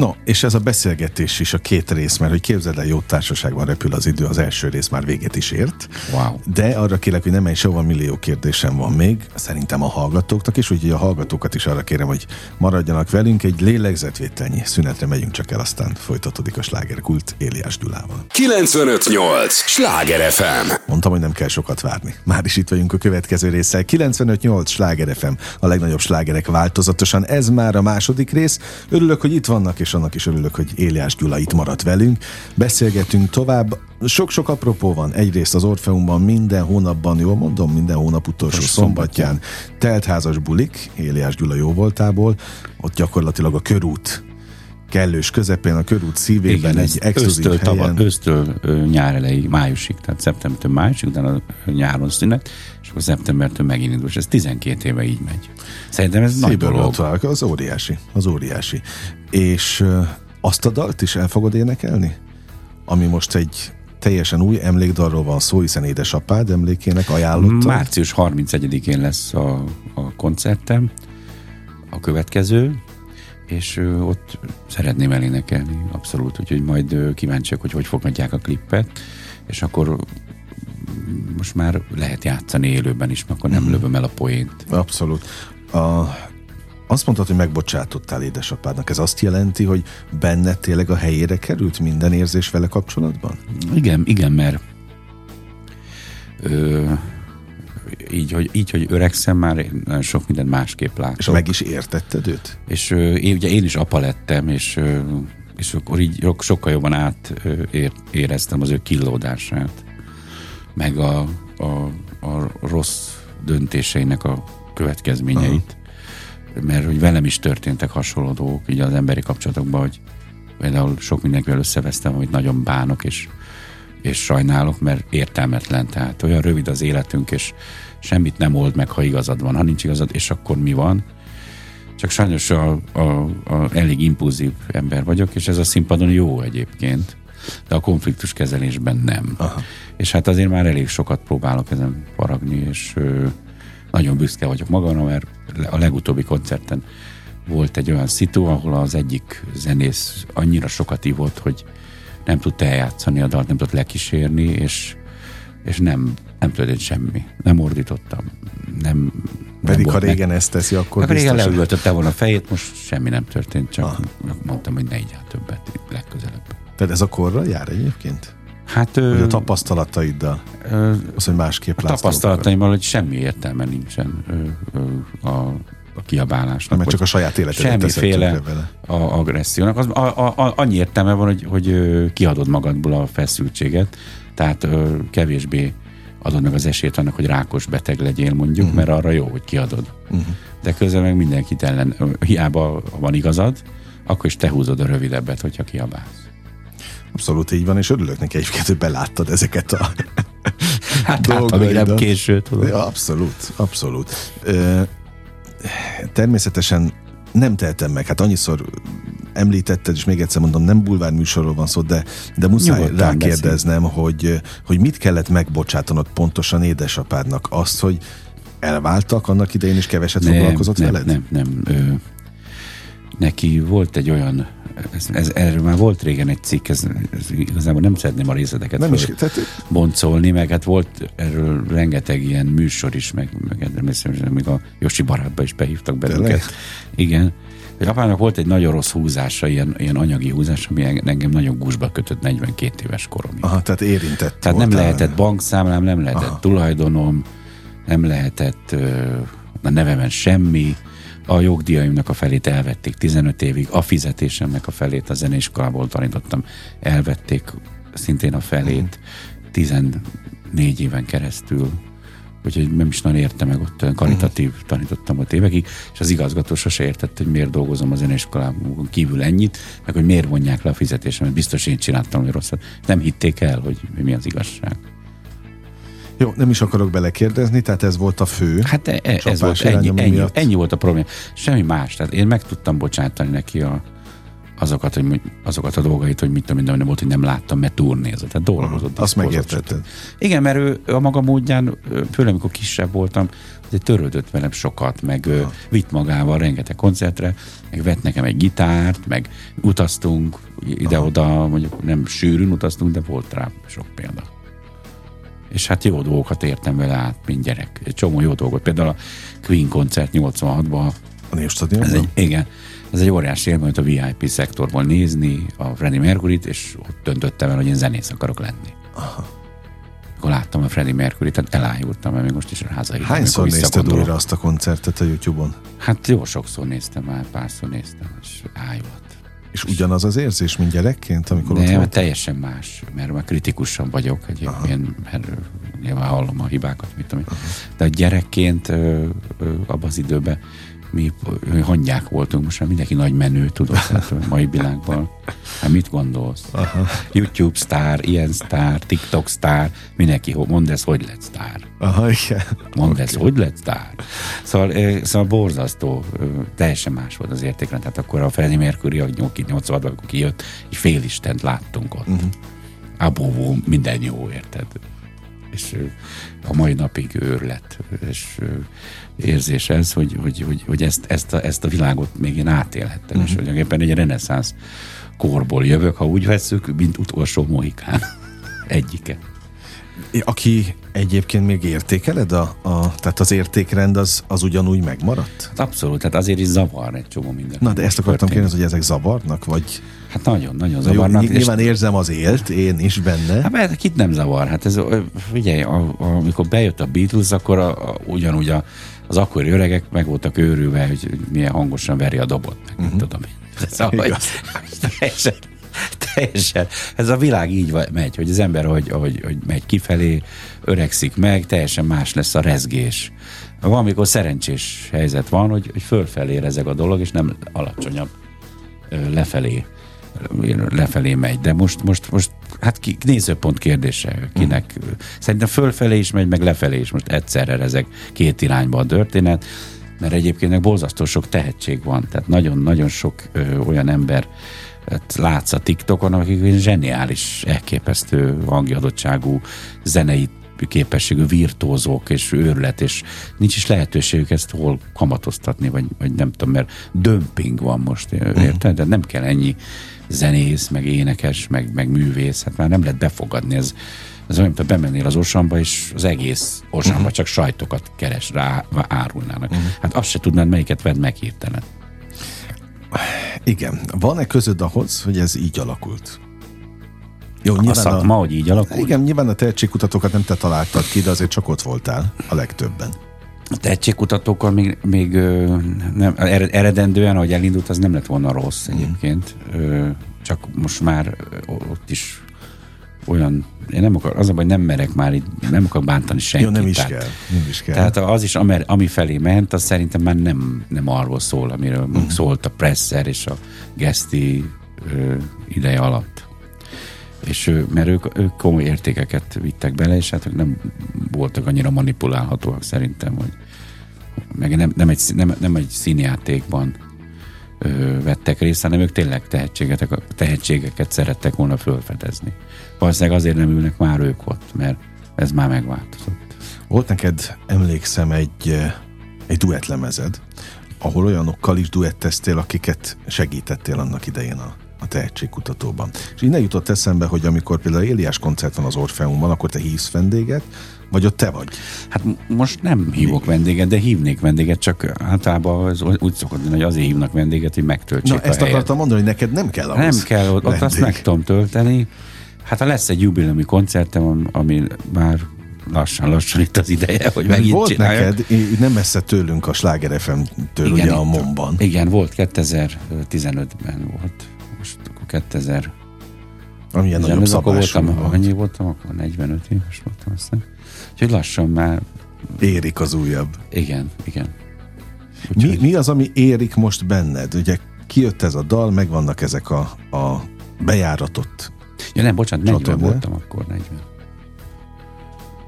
Speaker 2: No, és ez a beszélgetés is a két rész, mert hogy képzeld el, jó társaságban repül az idő, az első rész már véget is ért.
Speaker 3: Wow.
Speaker 2: De arra kérlek, hogy nem menj sehova, millió kérdésem van még, szerintem a hallgatóknak is, úgyhogy a hallgatókat is arra kérem, hogy maradjanak velünk, egy lélegzetvételnyi szünetre megyünk csak el, aztán folytatódik a slágerkult Éliás Gyulával.
Speaker 1: 958! Sláger FM!
Speaker 2: Mondtam, hogy nem kell sokat várni. Már is itt vagyunk a következő résszel. 958! Sláger FM, a legnagyobb slágerek változatosan. Ez már a második rész. Örülök, hogy itt vannak, és annak is örülök, hogy Éliás Gyula itt maradt velünk. Beszélgetünk tovább. Sok-sok apropó van. Egyrészt az Orfeumban minden hónapban, jól mondom, minden hónap utolsó szombatján teltházas bulik, Éliás Gyula jó voltából. Ott gyakorlatilag a körút kellős közepén, a körút szívében Igen, egy exkluzív
Speaker 3: ösztől,
Speaker 2: helyen.
Speaker 3: Tava, ősztől nyár elejéig, májusig, tehát szeptembertől májusig, utána nyáron szünet, és akkor szeptembertől megint indul, és ez 12 éve így megy. Szerintem ez nagy dolog.
Speaker 2: Az óriási, az óriási. És azt a dalt is el fogod énekelni? Ami most egy teljesen új emlékdalról van szó, hiszen édesapád emlékének ajánlotta.
Speaker 3: Március 31-én lesz a, a koncertem, a következő, és ott szeretném elénekelni, abszolút, úgyhogy majd kíváncsiak, hogy hogy fogadják a klippet, és akkor most már lehet játszani élőben is, akkor nem mm. lövöm el a poént.
Speaker 2: Abszolút. A, azt mondtad, hogy megbocsátottál édesapádnak. Ez azt jelenti, hogy benne tényleg a helyére került minden érzés vele kapcsolatban?
Speaker 3: Igen, igen, mert ö, így, hogy, így, hogy öregszem, már sok mindent másképp látok.
Speaker 2: És meg is értetted őt?
Speaker 3: És én, ugye én is apa lettem, és, és akkor így sokkal jobban átéreztem az ő killódását, meg a, a, a rossz döntéseinek a következményeit. Aha mert hogy velem is történtek hasonló dolgok így az emberi kapcsolatokban, hogy például sok mindenkivel összevesztem, hogy nagyon bánok, és, és sajnálok, mert értelmetlen. Tehát olyan rövid az életünk, és semmit nem old meg, ha igazad van. Ha nincs igazad, és akkor mi van? Csak sajnos a, a, a elég impulzív ember vagyok, és ez a színpadon jó egyébként, de a konfliktus kezelésben nem. Aha. És hát azért már elég sokat próbálok ezen faragni, és ö, nagyon büszke vagyok magamra, mert a legutóbbi koncerten volt egy olyan szitu, ahol az egyik zenész annyira sokat ívott, hogy nem tudta eljátszani a dalt, nem tudott lekísérni, és, és nem, nem történt semmi. Nem ordítottam. Nem,
Speaker 2: Pedig
Speaker 3: nem
Speaker 2: ha régen meg. ezt teszi, akkor
Speaker 3: hát Régen leüvöltötte volna a fejét, most semmi nem történt, csak Aha. mondtam, hogy ne így többet legközelebb.
Speaker 2: Tehát ez a korra jár egyébként?
Speaker 3: Hát,
Speaker 2: ö, a tapasztalataiddal? Ö, az, hogy másképp
Speaker 3: A tapasztalataimmal, hogy semmi értelme nincsen ö, ö, a, a kiabálásnak.
Speaker 2: Mert csak a saját életedet
Speaker 3: Semmiféle a agressziónak. Az, a, a, a, annyi értelme van, hogy, hogy kiadod magadból a feszültséget, tehát ö, kevésbé adod meg az esélyt annak, hogy rákos beteg legyél mondjuk, uh-huh. mert arra jó, hogy kiadod. Uh-huh. De közben meg mindenkit ellen, hiába van igazad, akkor is te húzod a rövidebbet, hogyha kiabálsz.
Speaker 2: Abszolút így van, és örülök neki egyébként, hogy beláttad ezeket a
Speaker 3: hát. Hát, nem késő, tudom.
Speaker 2: Ja, abszolút, abszolút. Ö, természetesen nem tehetem meg, hát annyiszor említetted, és még egyszer mondom, nem bulvár műsorról van szó, de, de muszáj Nyugodtan rákérdeznem, hogy, hogy mit kellett megbocsátanod pontosan édesapádnak? Azt, hogy elváltak annak idején, is keveset nem, foglalkozott
Speaker 3: nem,
Speaker 2: veled?
Speaker 3: Nem, nem. Ö, neki volt egy olyan ez, ez, erről már volt régen egy cikk, ez, ez igazából nem szeretném a részleteket nem is, tehát... boncolni, meg hát volt erről rengeteg ilyen műsor is, meg, meg még a Josi barátba is behívtak belőle. Igen. Hogy apának volt egy nagyon rossz húzása, ilyen, ilyen anyagi húzás, ami engem nagyon gúzsba kötött 42 éves koromig.
Speaker 2: Aha, tehát érintett.
Speaker 3: Tehát nem lehetett bankszámlám, nem lehetett Aha. tulajdonom, nem lehetett a nevemen semmi, a jogdíjaimnak a felét elvették 15 évig, a fizetésemnek a felét a zeneiskolából tanítottam, elvették szintén a felét 14 éven keresztül úgyhogy nem is nagyon értem meg ott karitatív uh-huh. tanítottam ott évekig, és az igazgató sose értett, hogy miért dolgozom a zeneiskolában kívül ennyit, meg hogy miért vonják le a fizetésemet, biztos én csináltam, hogy rosszat. Nem hitték el, hogy mi az igazság.
Speaker 2: Jó, nem is akarok belekérdezni, tehát ez volt a fő.
Speaker 3: Hát e, e, ez volt, ennyi, ennyi, ennyi volt a probléma. Semmi más. Tehát én meg tudtam bocsátani neki a, azokat, hogy, azokat a dolgait, hogy mit tudom, minden volt, hogy nem láttam, mert turnézott. Tehát dolgozott.
Speaker 2: Azt megértetted.
Speaker 3: Igen, mert ő a maga módján, főleg amikor kisebb voltam, azért törődött velem sokat, meg Aha. vitt magával rengeteg koncertre, meg vett nekem egy gitárt, meg utaztunk ide-oda, mondjuk nem sűrűn utaztunk, de volt rá sok példa és hát jó dolgokat értem vele át, mint gyerek. Egy csomó jó dolgot. Például a Queen koncert 86-ban.
Speaker 2: A Névstadionban?
Speaker 3: Igen. Ez egy óriási élmény, a VIP szektorból nézni a Freddie Mercury-t, és ott döntöttem el, hogy én zenész akarok lenni. Aha. Akkor láttam a Freddie Mercury-t, tehát elájultam, mert még most is hazai.
Speaker 2: Hányszor nézted újra azt a koncertet a YouTube-on?
Speaker 3: Hát jó sokszor néztem már, párszor néztem, és ájult.
Speaker 2: És ugyanaz az érzés, mint gyerekként, amikor
Speaker 3: Nem, ott volt? teljesen más, mert már kritikusan vagyok egyébként, mert nyilván hallom a hibákat, mit tudom. Uh-huh. De gyerekként abban az időben mi hangyák voltunk, most már mindenki nagy menő, tudod, hát a mai világban. Hát mit gondolsz? Aha. YouTube sztár, ilyen sztár, TikTok sztár, mindenki, mondd ezt, hogy lett sztár.
Speaker 2: Aha, igen.
Speaker 3: Mondd okay. ezt, hogy lett sztár. Szóval, szóval borzasztó, teljesen más volt az értékrend. Tehát akkor a Freddie Mercury, a 86 akkor kijött, egy félistent láttunk ott. Uh-huh. Abóvó, minden jó, érted? és a mai napig őrlet, és érzés ez, hogy, hogy, hogy, hogy ezt, ezt, a, ezt a világot még én átélhettem, uh-huh. és hogy éppen egy reneszánsz korból jövök, ha úgy veszük, mint utolsó mohikán. Egyike.
Speaker 2: Aki egyébként még értékeled, a, a, tehát az értékrend az, az ugyanúgy megmaradt?
Speaker 3: Abszolút, tehát azért is zavar egy csomó minden.
Speaker 2: Na, de ezt akartam kérdezni, hogy ezek zavarnak, vagy...
Speaker 3: Hát nagyon, nagyon zavarnak.
Speaker 2: Jó, nyilván és... érzem az élt, én is benne.
Speaker 3: Hát mert kit nem zavar? Hát ez, figyelj, a, a, amikor bejött a Beatles, akkor a, a, ugyanúgy a, az akkori öregek meg voltak őrülve, hogy milyen hangosan veri a dobot, meg uh-huh. tudom én. Szóval, teljesen, teljesen. Ez a világ így megy, hogy az ember, hogy, hogy, hogy megy kifelé, öregszik meg, teljesen más lesz a rezgés. Valamikor szerencsés helyzet van, hogy, hogy fölfelé rezeg a dolog, és nem alacsonyabb lefelé lefelé megy, de most, most, most hát ki, nézőpont kérdése, kinek. Mm. Szerintem fölfelé is megy, meg lefelé is. Most egyszerre ezek két irányba a történet, mert egyébként meg borzasztó sok tehetség van, tehát nagyon-nagyon sok ö, olyan ember hát látsz a TikTokon, akik zseniális, elképesztő hangjadottságú zenei képességű virtuózók és őrület, és nincs is lehetőségük ezt hol kamatoztatni, vagy, vagy nem tudom, mert dömping van most, érted? De nem kell ennyi zenész, meg énekes, meg, meg művész, hát már nem lehet befogadni, ez, ez olyan, mint bemennél az Osamba, és az egész Osamba uh-huh. csak sajtokat keres rá, árulnának. Uh-huh. Hát azt se tudnád, melyiket vedd meg hirtelen.
Speaker 2: Igen. Van-e közöd ahhoz, hogy ez így alakult?
Speaker 3: Jó, nyilván a szakma, a, hogy így alakult?
Speaker 2: Igen, nyilván a tehetségkutatókat nem te találtad ki, de azért csak ott voltál a legtöbben.
Speaker 3: A tehetségkutatókkal még, még nem, eredendően, ahogy elindult, az nem lett volna rossz egyébként. Mm. Csak most már ott is olyan, én nem akar, az a baj, nem merek már itt, nem akarok bántani senkit.
Speaker 2: Jó, nem is tehát, kell. Nem is kell.
Speaker 3: Tehát az is, amer, ami felé ment, az szerintem már nem, nem arról szól, amiről mm. szólt a presser és a geszti ö, ideje alatt. És mert ők, ők komoly értékeket vittek bele, és hát ők nem voltak annyira manipulálhatóak szerintem, hogy meg nem, nem, egy, nem, nem egy színjátékban ö, vettek részt, hanem ők tényleg tehetségeket, szerettek volna felfedezni. Valószínűleg azért nem ülnek már ők ott, mert ez már megváltozott.
Speaker 2: Volt neked, emlékszem, egy, egy duetlemezed, ahol olyanokkal is duetteztél, akiket segítettél annak idején a a tehetségkutatóban. És innen jutott eszembe, hogy amikor például Éliás koncert van az Orfeumban, akkor te hívsz vendéget, vagy ott te vagy?
Speaker 3: Hát most nem hívok vendéget, de hívnék vendéget, csak általában az úgy szokott lenni, hogy azért hívnak vendéget, hogy megtöltsék
Speaker 2: Na, a ezt helyet. akartam mondani, hogy neked nem kell ahhoz
Speaker 3: Nem kell, ott, ott azt meg tudom tölteni. Hát ha lesz egy jubileumi koncertem, ami már lassan-lassan itt az ideje, hogy megint
Speaker 2: Volt csináljak. neked, nem messze tőlünk a Sláger FM-től, igen, ugye a Momban.
Speaker 3: Igen, volt, 2015-ben volt most akkor 2000
Speaker 2: Amilyen nagyobb
Speaker 3: akkor voltam, volt. annyi voltam, akkor 45 éves voltam aztán. Úgyhogy lassan már...
Speaker 2: Érik az újabb.
Speaker 3: Igen, igen.
Speaker 2: mi, mi az, ami érik most benned? Ugye kijött ez a dal, megvannak ezek a, a bejáratott
Speaker 3: Ja nem, bocsánat, 40 csatorna. voltam akkor, 40.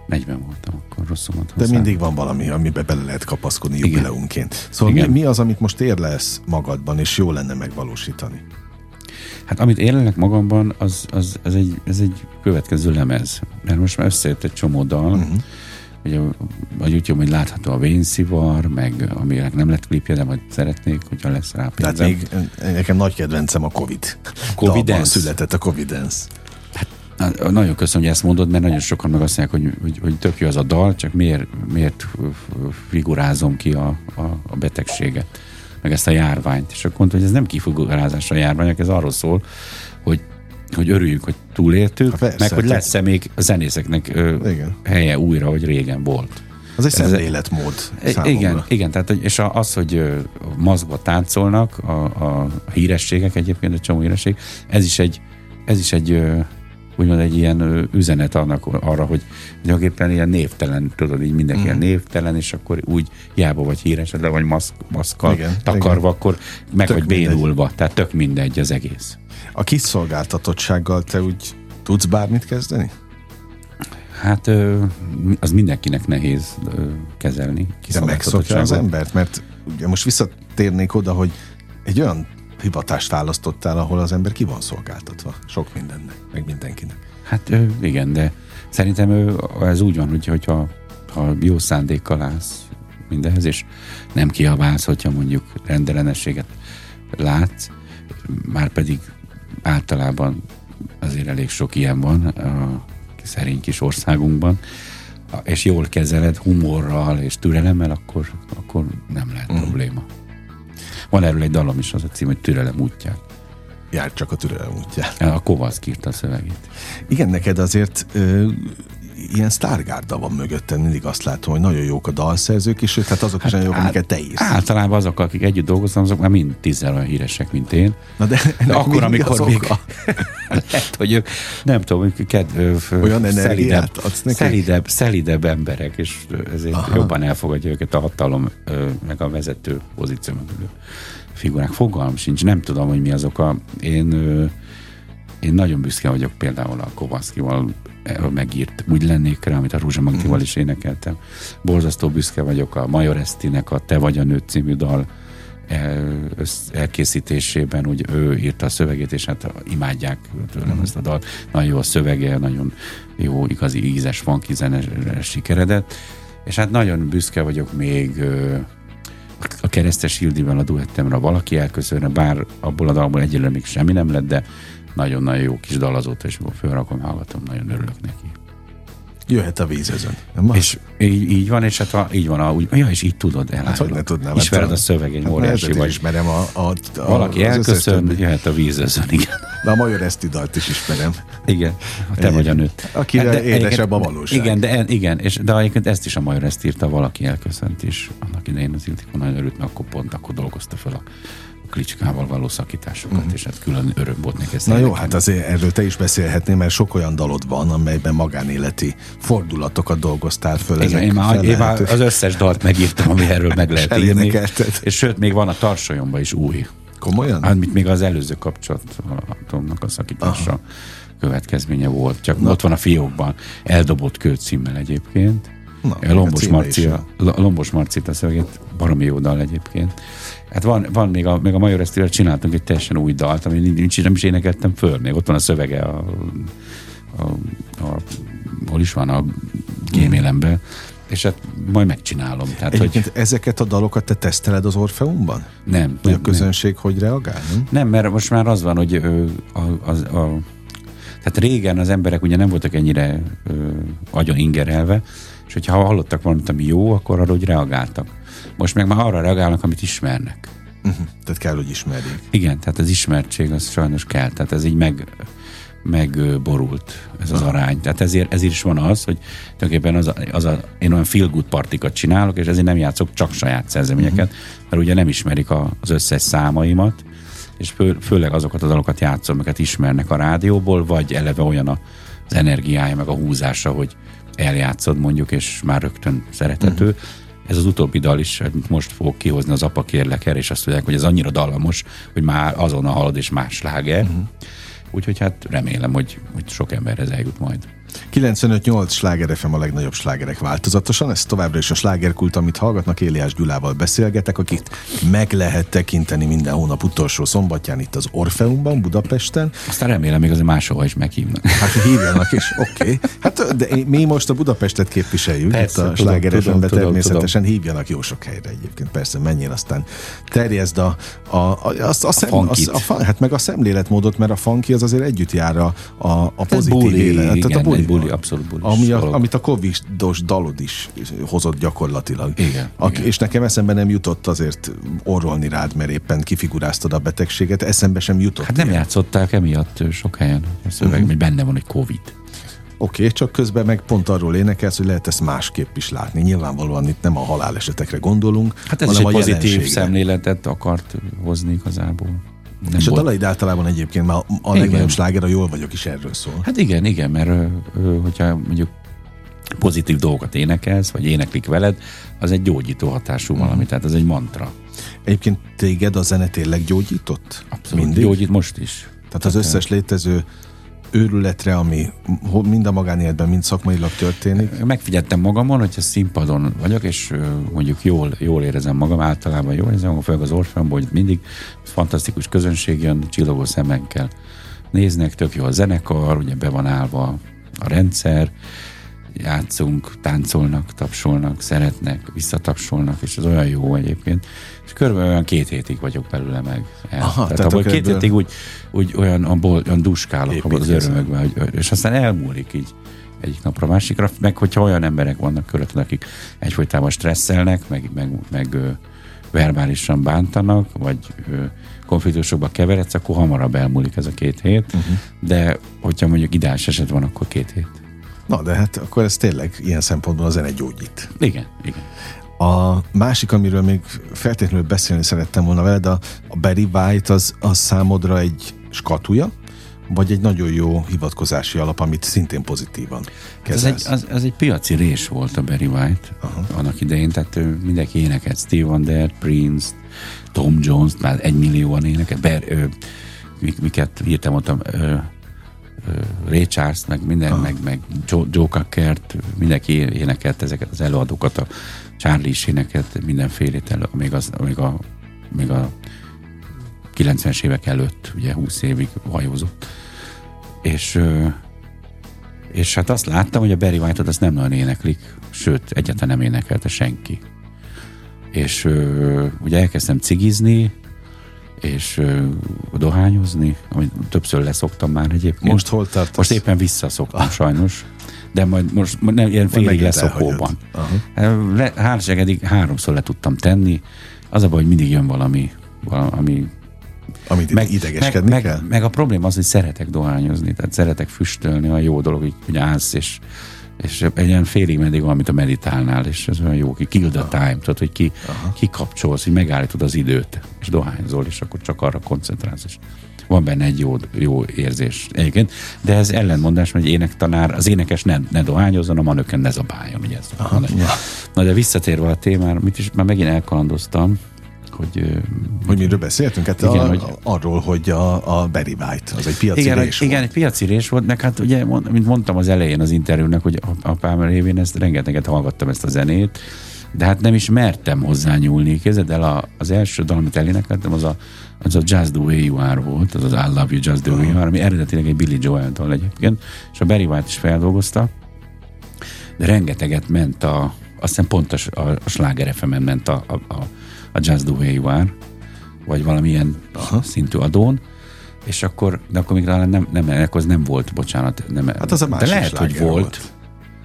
Speaker 3: 40 voltam akkor, rosszul mondtam.
Speaker 2: De mindig van valami, amiben bele lehet kapaszkodni jubileumként. Szóval Mi, mi az, amit most érlelsz magadban, és jó lenne megvalósítani?
Speaker 3: Hát amit élek magamban, az, az, az egy, ez egy következő lemez. Mert most már összejött egy csomó dal, uh-huh. Ugye a YouTube, hogy látható a vénszivar, meg aminek nem lett klipje, de majd szeretnék, hogyha lesz rá
Speaker 2: pénzem. Tehát még nekem nagy kedvencem a Covid.
Speaker 3: Covid
Speaker 2: született a Covid
Speaker 3: Hát, nagyon köszönöm, hogy ezt mondod, mert nagyon sokan meg azt mondják, hogy, hogy, hogy tök jó az a dal, csak miért, miért figurázom ki a, a, a betegséget meg ezt a járványt. És akkor mondta, hogy ez nem kifoglalázás a járványok, ez arról szól, hogy hogy örüljünk, hogy túléltük, ha persze, meg hogy lesz-e még a zenészeknek ö, igen. helye újra, hogy régen volt.
Speaker 2: Az egy életmód
Speaker 3: számomra. Igen, igen tehát, és az, hogy mazgba táncolnak a, a hírességek egyébként, egy csomó híresség, ez is egy, ez is egy úgymond egy ilyen üzenet annak, arra, hogy tulajdonképpen ilyen névtelen, tudod, így mindenki mm. névtelen, és akkor úgy hiába vagy híres, de vagy maszk, maszkkal igen, takarva, igen. akkor meg tök vagy bénulva. Mindegy. Tehát tök mindegy az egész.
Speaker 2: A kiszolgáltatottsággal te úgy tudsz bármit kezdeni?
Speaker 3: Hát az mindenkinek nehéz kezelni.
Speaker 2: De megszokja az embert, mert ugye most visszatérnék oda, hogy egy olyan hivatást választottál, ahol az ember ki van szolgáltatva. Sok mindennek, meg mindenkinek.
Speaker 3: Hát igen, de szerintem ez úgy van, hogy, hogyha ha jó szándékkal állsz mindenhez, és nem kiabálsz, hogyha mondjuk rendellenességet látsz, már pedig általában azért elég sok ilyen van a szerény kis országunkban, és jól kezeled humorral és türelemmel, akkor, akkor nem lehet mm. probléma. Van erről egy dalom is, az a cím, hogy Türelem útján.
Speaker 2: Jár csak a türelem útján.
Speaker 3: A Kovalszki írta a szövegét.
Speaker 2: Igen, neked azért ö, ilyen sztárgárda van mögötted, mindig azt látom, hogy nagyon jók a dalszerzők, és tehát azok hát is jók, amiket te írsz.
Speaker 3: Általában azok, akik együtt dolgoznak, azok már mind tízzel olyan híresek, mint én.
Speaker 2: Na de,
Speaker 3: de akkor, amikor még lehet, hogy ők nem tudom, kedv,
Speaker 2: olyan szelidebb,
Speaker 3: szelidebb, szelidebb emberek, és ezért Aha. jobban elfogadja őket a hatalom, meg a vezető pozíció figurák. Fogalm sincs, nem tudom, hogy mi azok a... Én, én nagyon büszke vagyok például a Kovaszkival megírt Úgy lennék rá, amit a Rúzsa Magdival mhm. is énekeltem. Borzasztó büszke vagyok a Major Esztinek a Te vagy a nőt című dal elkészítésében, úgy ő írta a szövegét, és hát imádják tőlem uh-huh. ezt a dal. Nagyon jó a szövege, nagyon jó, igazi ízes, funky zenes sikeredett, és hát nagyon büszke vagyok még a keresztes Hildivel a duettemre valaki elköszönne, bár abból a dalból egyelőre még semmi nem lett, de nagyon-nagyon jó kis dal azóta, és fölrakom, hallgatom, nagyon örülök neki.
Speaker 2: Jöhet a vízözön.
Speaker 3: És így, így, van, és hát a, így van, a, úgy, ja, és így tudod el. Hát, hogy ne tudnám. Ismered hát, a szövegény, hát, óriási vagy.
Speaker 2: ismerem a, a, a
Speaker 3: Valaki elköszön, jöhet a vízözön, igen.
Speaker 2: De a Major Eszti dalt is ismerem.
Speaker 3: Igen, te vagy a nőt.
Speaker 2: Aki hát de, édesebb a valóság.
Speaker 3: Igen, de, igen, és, de egyébként ezt is a Major Eszti írta, valaki elköszönt is. Annak idején az Ildikó nagyon örült, mert akkor pont akkor dolgozta fel a Klicskával való szakításokat, uh-huh. és hát külön öröm volt neki
Speaker 2: ezt. Na jó, hát azért erről te is beszélhetnél, mert sok olyan dalod van, amelyben magánéleti fordulatokat dolgoztál föl.
Speaker 3: Igen, én már, én már az összes dalt megírtam, ami erről meg lehet írni. És sőt, még van a tarsolyomban is új.
Speaker 2: Komolyan?
Speaker 3: Amit még az előző kapcsolatomnak a szakítása Aha. következménye volt. Csak Na. ott van a fiókban, eldobott kő címmel egyébként. Na, Lombos, Marci, Lombos Marci a szövegét, baromi jó dal egyébként. Hát van, van még a, még a Major Esztire csináltunk egy teljesen új dalt, ami nincs, nem is énekeltem föl, még ott van a szövege a, a, a hol is van a gémélemben, és hát majd megcsinálom. Tehát,
Speaker 2: Egyébként hogy... ezeket a dalokat te teszteled az Orfeumban?
Speaker 3: Nem.
Speaker 2: Hogy nem, a közönség nem. hogy reagál? Nem?
Speaker 3: nem, mert most már az van, hogy a, a, a, tehát régen az emberek ugye nem voltak ennyire ö, agyon ingerelve, és hogyha hallottak valamit, ami jó, akkor arra úgy reagáltak. Most meg már arra reagálnak, amit ismernek.
Speaker 2: Uh-huh. Tehát kell, hogy ismerjék.
Speaker 3: Igen, tehát az ismertség az sajnos kell. Tehát ez így meg, megborult ez az arány. Tehát ezért, ezért is van az, hogy tulajdonképpen az a, az a, én olyan feel good partikat csinálok, és ezért nem játszok csak saját szerzeményeket, uh-huh. mert ugye nem ismerik a, az összes számaimat, és fő, főleg azokat a dalokat játszom, amiket ismernek a rádióból, vagy eleve olyan a, az energiája, meg a húzása, hogy eljátszod mondjuk, és már rögtön szerethető. Uh-huh. Ez az utóbbi dal is, most fogok kihozni az apa kérlek és azt mondják, hogy ez annyira dallamos, hogy már azon a halad és más sláger. Uh-huh. Úgyhogy hát remélem, hogy, hogy sok emberhez eljut majd.
Speaker 2: 95-8 sláger FM a legnagyobb slágerek változatosan. Ez továbbra is a slágerkult, amit hallgatnak. Éliás Gyulával beszélgetek, akit meg lehet tekinteni minden hónap utolsó szombatján itt az Orfeumban, Budapesten.
Speaker 3: Aztán remélem még azért máshova is meghívnak.
Speaker 2: Hát hívjanak is, oké. Okay. Hát de mi most a Budapestet képviseljük persze, itt a sláger FM-be természetesen tudom. hívjanak jó sok helyre egyébként. Persze, menjél aztán terjeszd a, a, a, a, a, szem, a, a, a, hát meg a szemléletmódot, mert a funky az azért együtt jár a, a, a pozitív élet.
Speaker 3: Tehát a buli egy buli, abszolút buli.
Speaker 2: Ami a, amit a Covid-os dalod is hozott gyakorlatilag.
Speaker 3: Igen,
Speaker 2: a,
Speaker 3: igen.
Speaker 2: És nekem eszembe nem jutott azért orrolni rád, mert éppen kifiguráztad a betegséget, eszembe sem jutott.
Speaker 3: Hát nem ilyen. játszották emiatt sok helyen a szöveg, uh-huh. hogy benne van egy Covid.
Speaker 2: Oké, okay, csak közben meg pont arról énekelsz, hogy lehet ezt másképp is látni. Nyilvánvalóan itt nem a halálesetekre gondolunk,
Speaker 3: Hát ez hanem is egy a pozitív szemléletet akart hozni igazából.
Speaker 2: Nem és volt. a dalaid általában egyébként már a legnagyobb sláger, a jól vagyok is erről szól.
Speaker 3: Hát igen, igen, mert hogyha mondjuk pozitív dolgokat énekelsz, vagy éneklik veled, az egy gyógyító hatású valami, uh-huh. tehát az egy mantra.
Speaker 2: Egyébként téged a zene tényleg gyógyított?
Speaker 3: Abszolút, Mindig? gyógyít most is.
Speaker 2: Tehát az összes létező őrületre, ami mind a magánéletben, mind szakmailag történik?
Speaker 3: Megfigyeltem magamon, hogyha színpadon vagyok, és mondjuk jól, jól érezem magam, általában jól érzem magam, főleg az Orfeonból, hogy mindig fantasztikus közönség jön, csillogó szemekkel néznek, tök jó a zenekar, ugye be van állva a rendszer, játszunk, táncolnak, tapsolnak, szeretnek, visszatapsolnak, és ez olyan jó egyébként. És körülbelül olyan két hétig vagyok belőle meg. El. Aha, tehát, tehát abból két hétig úgy, úgy olyan, abból, olyan duskálok abból az örömökben, hogy, és aztán elmúlik így egyik napra másikra, meg hogyha olyan emberek vannak körülötted, akik egyfolytában stresszelnek, meg, meg, meg verbálisan bántanak, vagy konfliktusokba keveredsz, akkor hamarabb elmúlik ez a két hét, uh-huh. de hogyha mondjuk ideális eset van, akkor két hét.
Speaker 2: Na, de hát akkor ez tényleg ilyen szempontból a zene gyógyít.
Speaker 3: Igen, igen.
Speaker 2: A másik, amiről még feltétlenül beszélni szerettem volna veled, a, a Barry White az, az számodra egy skatuja, vagy egy nagyon jó hivatkozási alap, amit szintén pozitívan kezelsz?
Speaker 3: Ez egy, az, az egy piaci rés volt a Barry White Aha. annak idején, tehát mindenki énekelt Steve Wonder, Prince, Tom Jones, már egy millióan énekelt, Ber, ö, miket írtam ott, ö, Ray Charles, meg minden, ah. meg, meg Joe, Joe Cockert, mindenki énekelt ezeket az előadókat, a Charlie is énekelt mindenfélét elő, még, az, még, a, még a 90-es évek előtt, ugye 20 évig hajózott. És, és hát azt láttam, hogy a Barry White-ot azt nem nagyon éneklik, sőt, egyáltalán nem énekelte senki. És ugye elkezdtem cigizni, és uh, dohányozni, amit többször leszoktam már egyébként.
Speaker 2: Most hol tartasz?
Speaker 3: Most éppen visszaszoktam ah. sajnos, de majd most nem, ilyen félig leszokóban. Hálság eddig háromszor le tudtam tenni, az a baj, hogy mindig jön valami, valami
Speaker 2: amit meg, idegeskedni
Speaker 3: meg,
Speaker 2: kell?
Speaker 3: Meg, meg a probléma az, hogy szeretek dohányozni, tehát szeretek füstölni, a jó dolog, hogy, hogy állsz, és és egy ilyen félig meddig van, mint a meditálnál, és ez olyan jó, ki kill the time, tudod, hogy ki, kikapcsolsz, hogy megállítod az időt, és dohányzol, és akkor csak arra koncentrálsz, és van benne egy jó, jó érzés egyébként, de ez ellenmondás, hogy énektanár, az énekes ne, ne dohányozzon, a manöken ne zabáljon, ugye ez Aha. Na de visszatérve a témára, mit is már megint elkalandoztam, hogy...
Speaker 2: Hogy miről beszéltünk? Hát igen, a, hogy, arról, hogy a, a Barry White, az egy piaci
Speaker 3: igen, volt. Igen, egy piaci rés volt, meg hát ugye, mint mondtam az elején az interjúnak, hogy apám révén ezt rengeteget hallgattam ezt a zenét, de hát nem is mertem hozzányúlni. Képzeld el, a, az első dal, amit elénekeltem, az a, az a Just the Way You Are volt, az az I Love You Just the Way You Are, ami eredetileg egy Billy Joel dal egyébként, és a Barry White is feldolgozta, de rengeteget ment a, azt hiszem pont a, a, a Sláger fm ment a, a, a a Just the Way You Are, vagy valamilyen Aha. szintű adón, és akkor, de akkor még talán nem, nem, akkor az nem volt, bocsánat. Nem,
Speaker 2: hát az a
Speaker 3: de lehet, hogy volt, volt.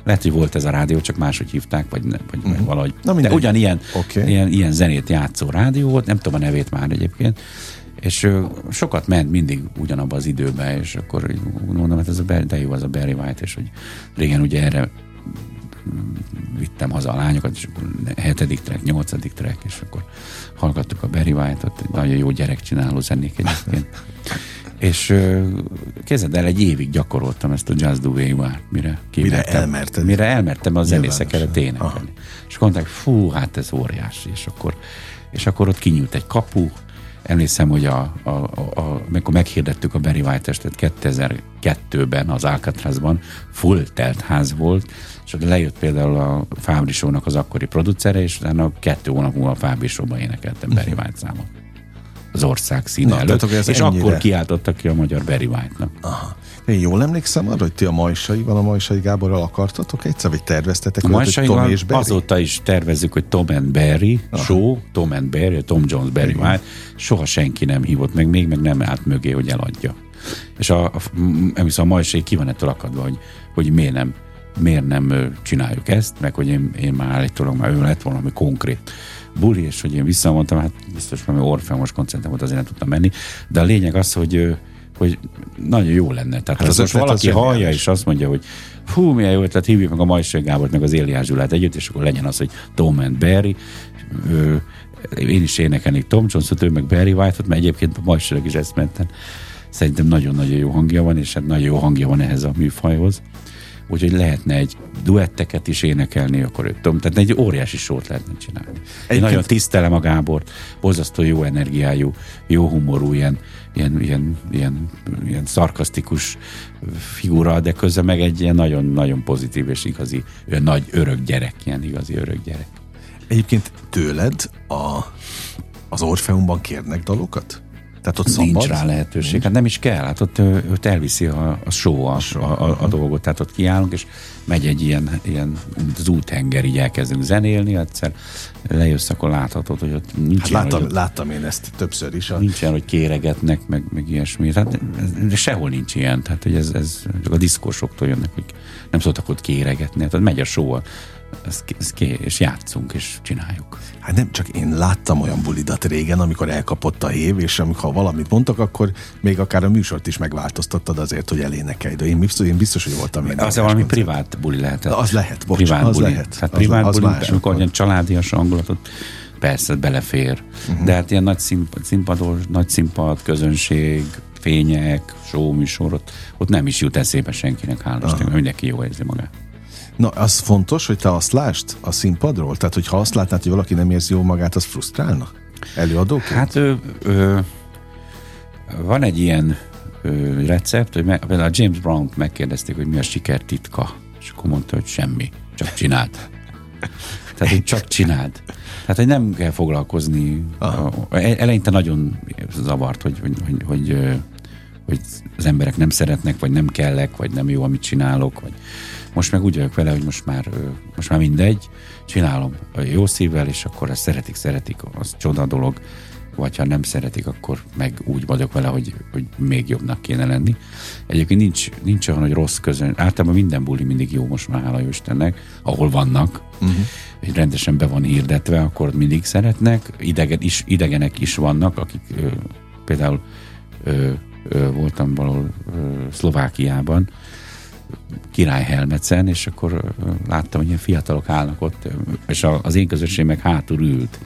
Speaker 3: Lehet, hogy volt ez a rádió, csak máshogy hívták, vagy, ne, vagy uh-huh. valahogy. Na, de ugyanilyen okay. ilyen, ilyen zenét játszó rádió volt, nem tudom a nevét már egyébként, és sokat ment mindig ugyanabba az időbe, és akkor mondom, hát ez a Barry, de jó az a Barry White, és hogy régen ugye erre vittem haza a lányokat, és akkor hetedik track, nyolcadik track, és akkor hallgattuk a Barry White-ot, egy nagyon jó gyerekcsináló zenék egyébként. és kezded el, egy évig gyakoroltam ezt a Just the Way You Are, mire
Speaker 2: Mire elmerted?
Speaker 3: Mire elmertem a zenészeket énekelni. És akkor mondták, fú, hát ez óriási, és akkor, és akkor ott kinyúlt egy kapu, Emlékszem, hogy a, a, a, amikor meghirdettük a Barry White testet 2002-ben az Alcatrazban, full telt ház volt, és ott lejött például a Fábrisónak az akkori producere, és utána kettő hónap múlva a Fábrisóban énekeltem Barry mhm. White számot az ország színe Na, előtt, és ennyire... akkor kiáltottak ki a magyar Barry White-nak. Aha.
Speaker 2: Én jól emlékszem arra, hogy ti a Majsaival, a Majsai Gáborral akartatok egyszer, vagy terveztetek a hogy Tom és Barry?
Speaker 3: azóta is tervezzük, hogy Tom and Barry Aha. show, Tom and Barry, Tom Jones, Barry Igen. White, soha senki nem hívott meg, még meg nem állt mögé, hogy eladja. És a, a, a, a Majsai ki van ettől akadva, hogy, hogy miért nem miért nem csináljuk ezt, meg hogy én, én már állítólag már ő lett valami konkrét buli, és hogy én visszamondtam, hát biztos valami Orfeumos koncertem volt, azért nem tudtam menni, de a lényeg az, hogy hogy nagyon jó lenne. Tehát hát az most valaki hallja, és azt mondja, hogy fú, milyen jó ötlet, hívjuk meg a Majsai Gábort, meg az Éliás Zsulát együtt, és akkor legyen az, hogy Tom and Barry, én is énekelnék Tom Jones-ot, ő meg Barry White-ot, mert egyébként a is ezt mentem. Szerintem nagyon-nagyon jó hangja van, és hát nagyon jó hangja van ehhez a műfajhoz úgyhogy lehetne egy duetteket is énekelni, akkor ők tudom, tehát egy óriási sót lehetne csinálni. Én nagyon tisztelem a Gábort, borzasztó jó energiájú, jó humorú, ilyen, ilyen, ilyen, ilyen, ilyen szarkasztikus figura, de közben meg egy ilyen nagyon-nagyon pozitív és igazi, olyan nagy örök gyerek, ilyen igazi örök gyerek.
Speaker 2: Egyébként tőled a, az Orfeumban kérnek dalokat?
Speaker 3: Tehát ott Nincs szabad? rá lehetőség. Nincs. Hát nem is kell. Hát ott, ott elviszi a, a show a, a, a, a dolgot. Tehát ott kiállunk, és megy egy ilyen, ilyen az úthenger, így elkezdünk zenélni, egyszer lejössz, akkor láthatod, hogy ott nincs hát láttam,
Speaker 2: hogy ott, láttam én ezt többször is.
Speaker 3: A... Nincs ilyen, hogy kéregetnek, meg, meg ilyesmi. Hát, de sehol nincs ilyen. Tehát, hogy ez, ez csak a diszkósoktól jönnek, hogy nem szoktak ott kéregetni. Tehát megy a show ez, ez ké, és játszunk, és csináljuk.
Speaker 2: Hát nem, csak én láttam olyan bulidat régen, amikor elkapott a év, és amikor valamit mondtak, akkor még akár a műsort is megváltoztattad azért, hogy elénekelj. De én biztos, én biztos hogy voltam én.
Speaker 3: Az valami koncert. privát buli lehetett.
Speaker 2: Az lehet, bocs, privát az buli. lehet.
Speaker 3: Hát privát az, az buli, más, amikor olyan családias hangulatot persze belefér. Uh-huh. De hát ilyen nagy színpad, színpados, nagy színpad, közönség, fények, show műsor, ott, ott nem is jut eszébe senkinek, hálás, uh-huh. mindenki jó érzi magát.
Speaker 2: Na, az fontos, hogy te azt lásd a színpadról? Tehát, hogy ha azt látnád, hogy valaki nem érzi jó magát, az frusztrálna? Előadóként?
Speaker 3: Hát ö, ö, van egy ilyen ö, recept, hogy me, például a James Brown megkérdezték, hogy mi a siker titka, és akkor mondta, hogy semmi, csak csináld. Tehát, hogy csak csináld. Tehát, hogy nem kell foglalkozni. Aha. Eleinte nagyon zavart, hogy, hogy, hogy, hogy, hogy az emberek nem szeretnek, vagy nem kellek, vagy nem jó, amit csinálok, vagy most meg úgy vagyok vele, hogy most már, most már mindegy, csinálom jó szívvel, és akkor ezt szeretik, szeretik, az csoda dolog, vagy ha nem szeretik, akkor meg úgy vagyok vele, hogy, hogy még jobbnak kéne lenni. Egyébként nincs, nincs olyan, hogy rossz közön. Általában minden buli mindig jó most már, hála Istennek, ahol vannak, uh-huh. hogy rendesen be van hirdetve, akkor mindig szeretnek. Idegen is, idegenek is vannak, akik ö, például ö, ö, voltam valahol ö, Szlovákiában, király Helmecen, és akkor láttam, hogy ilyen fiatalok állnak ott, és az én közösség meg hátul ült.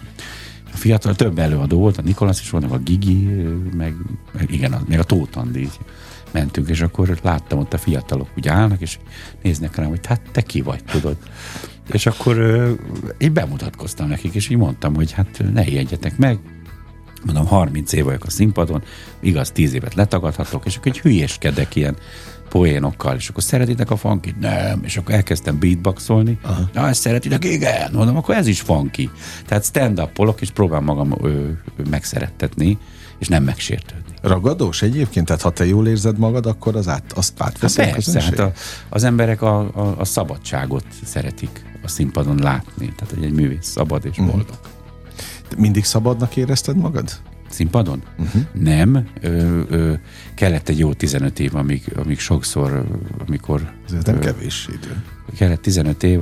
Speaker 3: A fiatal több előadó volt, a Nikolasz is volt, a Gigi, meg, meg igen, meg a Tóth Andi. Mentünk, és akkor láttam ott a fiatalok úgy állnak, és néznek rám, hogy hát te ki vagy, tudod. És akkor én bemutatkoztam nekik, és így mondtam, hogy hát ne ijedjetek meg, mondom, 30 év vagyok a színpadon, igaz, 10 évet letagadhatok, és akkor egy hülyeskedek ilyen poénokkal, és akkor szeretitek a funkit? Nem, és akkor elkezdtem beatboxolni. Aha. Na, ezt szeretitek? Igen. Mondom, akkor ez is funky. Tehát stand up és próbálom magam ö, ö, megszerettetni, és nem megsértődni.
Speaker 2: Ragadós egyébként? Tehát ha te jól érzed magad, akkor az át, azt átveszi
Speaker 3: hát persze, hát a, az emberek a, a, a szabadságot szeretik a színpadon látni. Tehát, hogy egy művész szabad és mhm. boldog. Uh-huh.
Speaker 2: Mindig szabadnak érezted magad?
Speaker 3: Színpadon? Uh-huh. Nem. Ö, ö, kellett egy jó 15 év, amíg, amíg sokszor, amikor...
Speaker 2: Ez nem ö, kevés idő.
Speaker 3: Kellett 15 év,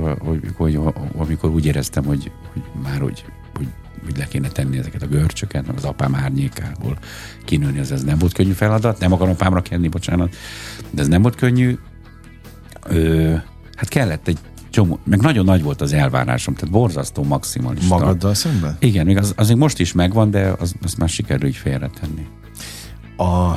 Speaker 3: hogy, amikor úgy éreztem, hogy, hogy már úgy, hogy, hogy le kéne tenni ezeket a görcsöket, az apám árnyékából kinőni, az ez nem volt könnyű feladat. Nem akarom apámra kenni, bocsánat, de ez nem volt könnyű. Ö, hát kellett egy csomó, meg nagyon nagy volt az elvárásom, tehát borzasztó maximalista.
Speaker 2: Magaddal szemben?
Speaker 3: Igen, még az, az még most is megvan, de az, az már sikerül így félretenni.
Speaker 2: A,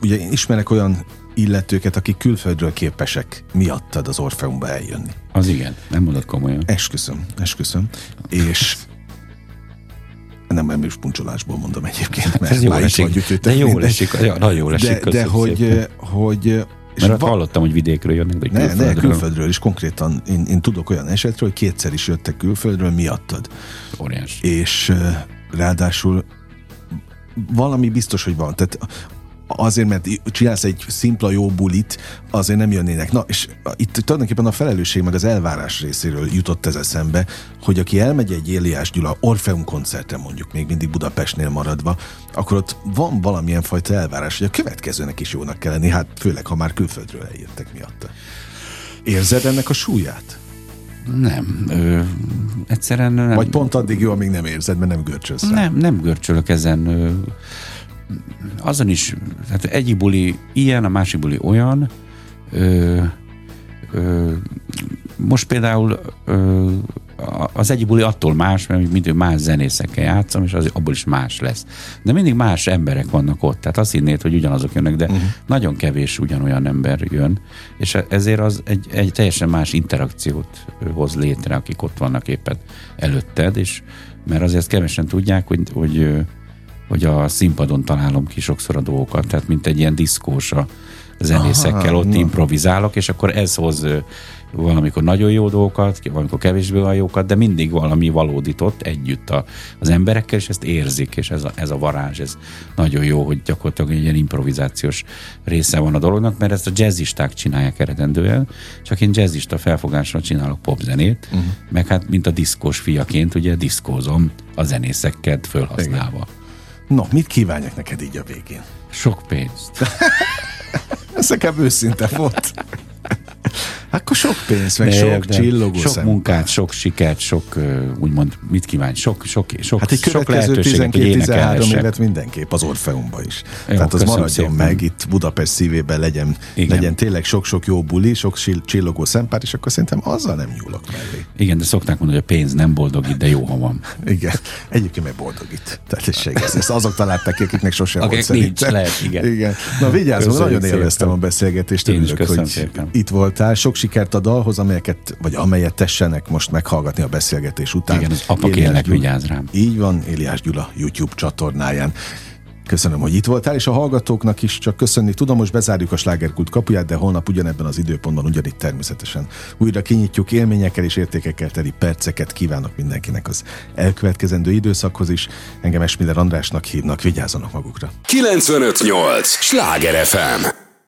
Speaker 2: ugye én ismerek olyan illetőket, akik külföldről képesek miattad az Orfeumba eljönni.
Speaker 3: Az igen, nem mondod komolyan.
Speaker 2: Esküszöm, esküszöm. És nem, nem is puncsolásból mondom egyébként, mert
Speaker 3: Ez jó esik, de jó esik, nagyon jó esik.
Speaker 2: De, de hogy, hogy
Speaker 3: Mert va- hallottam, hogy vidékről jönnek, de
Speaker 2: ne, külföldről. Ne, külföldről is konkrétan. Én, én tudok olyan esetről, hogy kétszer is jöttek külföldről miattad.
Speaker 3: Óriás.
Speaker 2: És ráadásul valami biztos, hogy van. Tehát azért, mert csinálsz egy szimpla jó bulit, azért nem jönnének. Na, és itt tulajdonképpen a felelősség meg az elvárás részéről jutott ez eszembe, hogy aki elmegy egy Éliás Gyula Orfeum koncertre mondjuk, még mindig Budapestnél maradva, akkor ott van valamilyen fajta elvárás, hogy a következőnek is jónak kell lenni, hát főleg, ha már külföldről eljöttek miatta. Érzed ennek a súlyát?
Speaker 3: Nem. Ö, egyszerűen nem.
Speaker 2: Vagy pont addig jó, amíg nem érzed, mert nem görcsölsz
Speaker 3: Nem, nem görcsölök ezen. Ö, azon is, tehát egyik buli ilyen, a másik buli olyan. Ö, ö, most például ö, az egyik buli attól más, mert mindig más zenészekkel játszom, és az, abból is más lesz. De mindig más emberek vannak ott, tehát azt hinnéd, hogy ugyanazok jönnek, de uh-huh. nagyon kevés ugyanolyan ember jön, és ezért az egy, egy teljesen más interakciót hoz létre, akik ott vannak éppen előtted, és mert azért kevesen tudják, hogy, hogy, hogy a színpadon találom ki sokszor a dolgokat, tehát mint egy ilyen diszkós a zenészekkel Aha, ott na. improvizálok, és akkor ez hoz valamikor nagyon jó dolgokat, valamikor kevésbé olyan jókat, de mindig valami valódit ott együtt a, az emberekkel, és ezt érzik, és ez a, ez a varázs, ez nagyon jó, hogy gyakorlatilag egy ilyen improvizációs része van a dolognak, mert ezt a jazzisták csinálják eredendően, csak én jazzista felfogásra csinálok popzenét, uh-huh. meg hát mint a diszkós fiaként, ugye diszkózom a zenészeket fölhasználva. Igen.
Speaker 2: No, mit kívánjak neked így a végén?
Speaker 3: Sok pénzt.
Speaker 2: Ez nekem őszinte volt. Akkor sok pénz, meg de, sok de csillogó
Speaker 3: Sok szem. munkát, sok sikert, sok, úgymond, mit kívánj, sok, sok, sok,
Speaker 2: hát egy
Speaker 3: sok
Speaker 2: lehetőséget, 12-13 évet mindenképp az Orfeumba is. Jó, Tehát az maradjon szépen. meg, itt Budapest szívében legyen, Igen. legyen tényleg sok-sok jó buli, sok csillogó szempár, és akkor szerintem azzal nem nyúlok mellé.
Speaker 3: Igen, de szokták mondani, hogy a pénz nem boldogít, de jó, ha van.
Speaker 2: Igen, egyébként meg boldogít. Tehát ez, ezt azok találták ki, akiknek sosem
Speaker 3: Akik volt nincs, lehet, igen.
Speaker 2: igen. Na vigyázzon, nagyon élveztem a beszélgetést, örülök, hogy
Speaker 3: szépen.
Speaker 2: itt voltál. Sok sikert a dalhoz, amelyeket, vagy amelyet tessenek most meghallgatni a beszélgetés után.
Speaker 3: Igen, az apa kérlek, vigyázz rám.
Speaker 2: Így van, Éliás Gyula YouTube csatornáján. Köszönöm, hogy itt voltál, és a hallgatóknak is csak köszönni tudom, most bezárjuk a slágerkult kapuját, de holnap ugyanebben az időpontban ugyanitt természetesen újra kinyitjuk élményekkel és értékekkel teli perceket kívánok mindenkinek az elkövetkezendő időszakhoz is. Engem Esmiller Andrásnak hívnak, vigyázzanak magukra.
Speaker 1: 958! Sláger FM!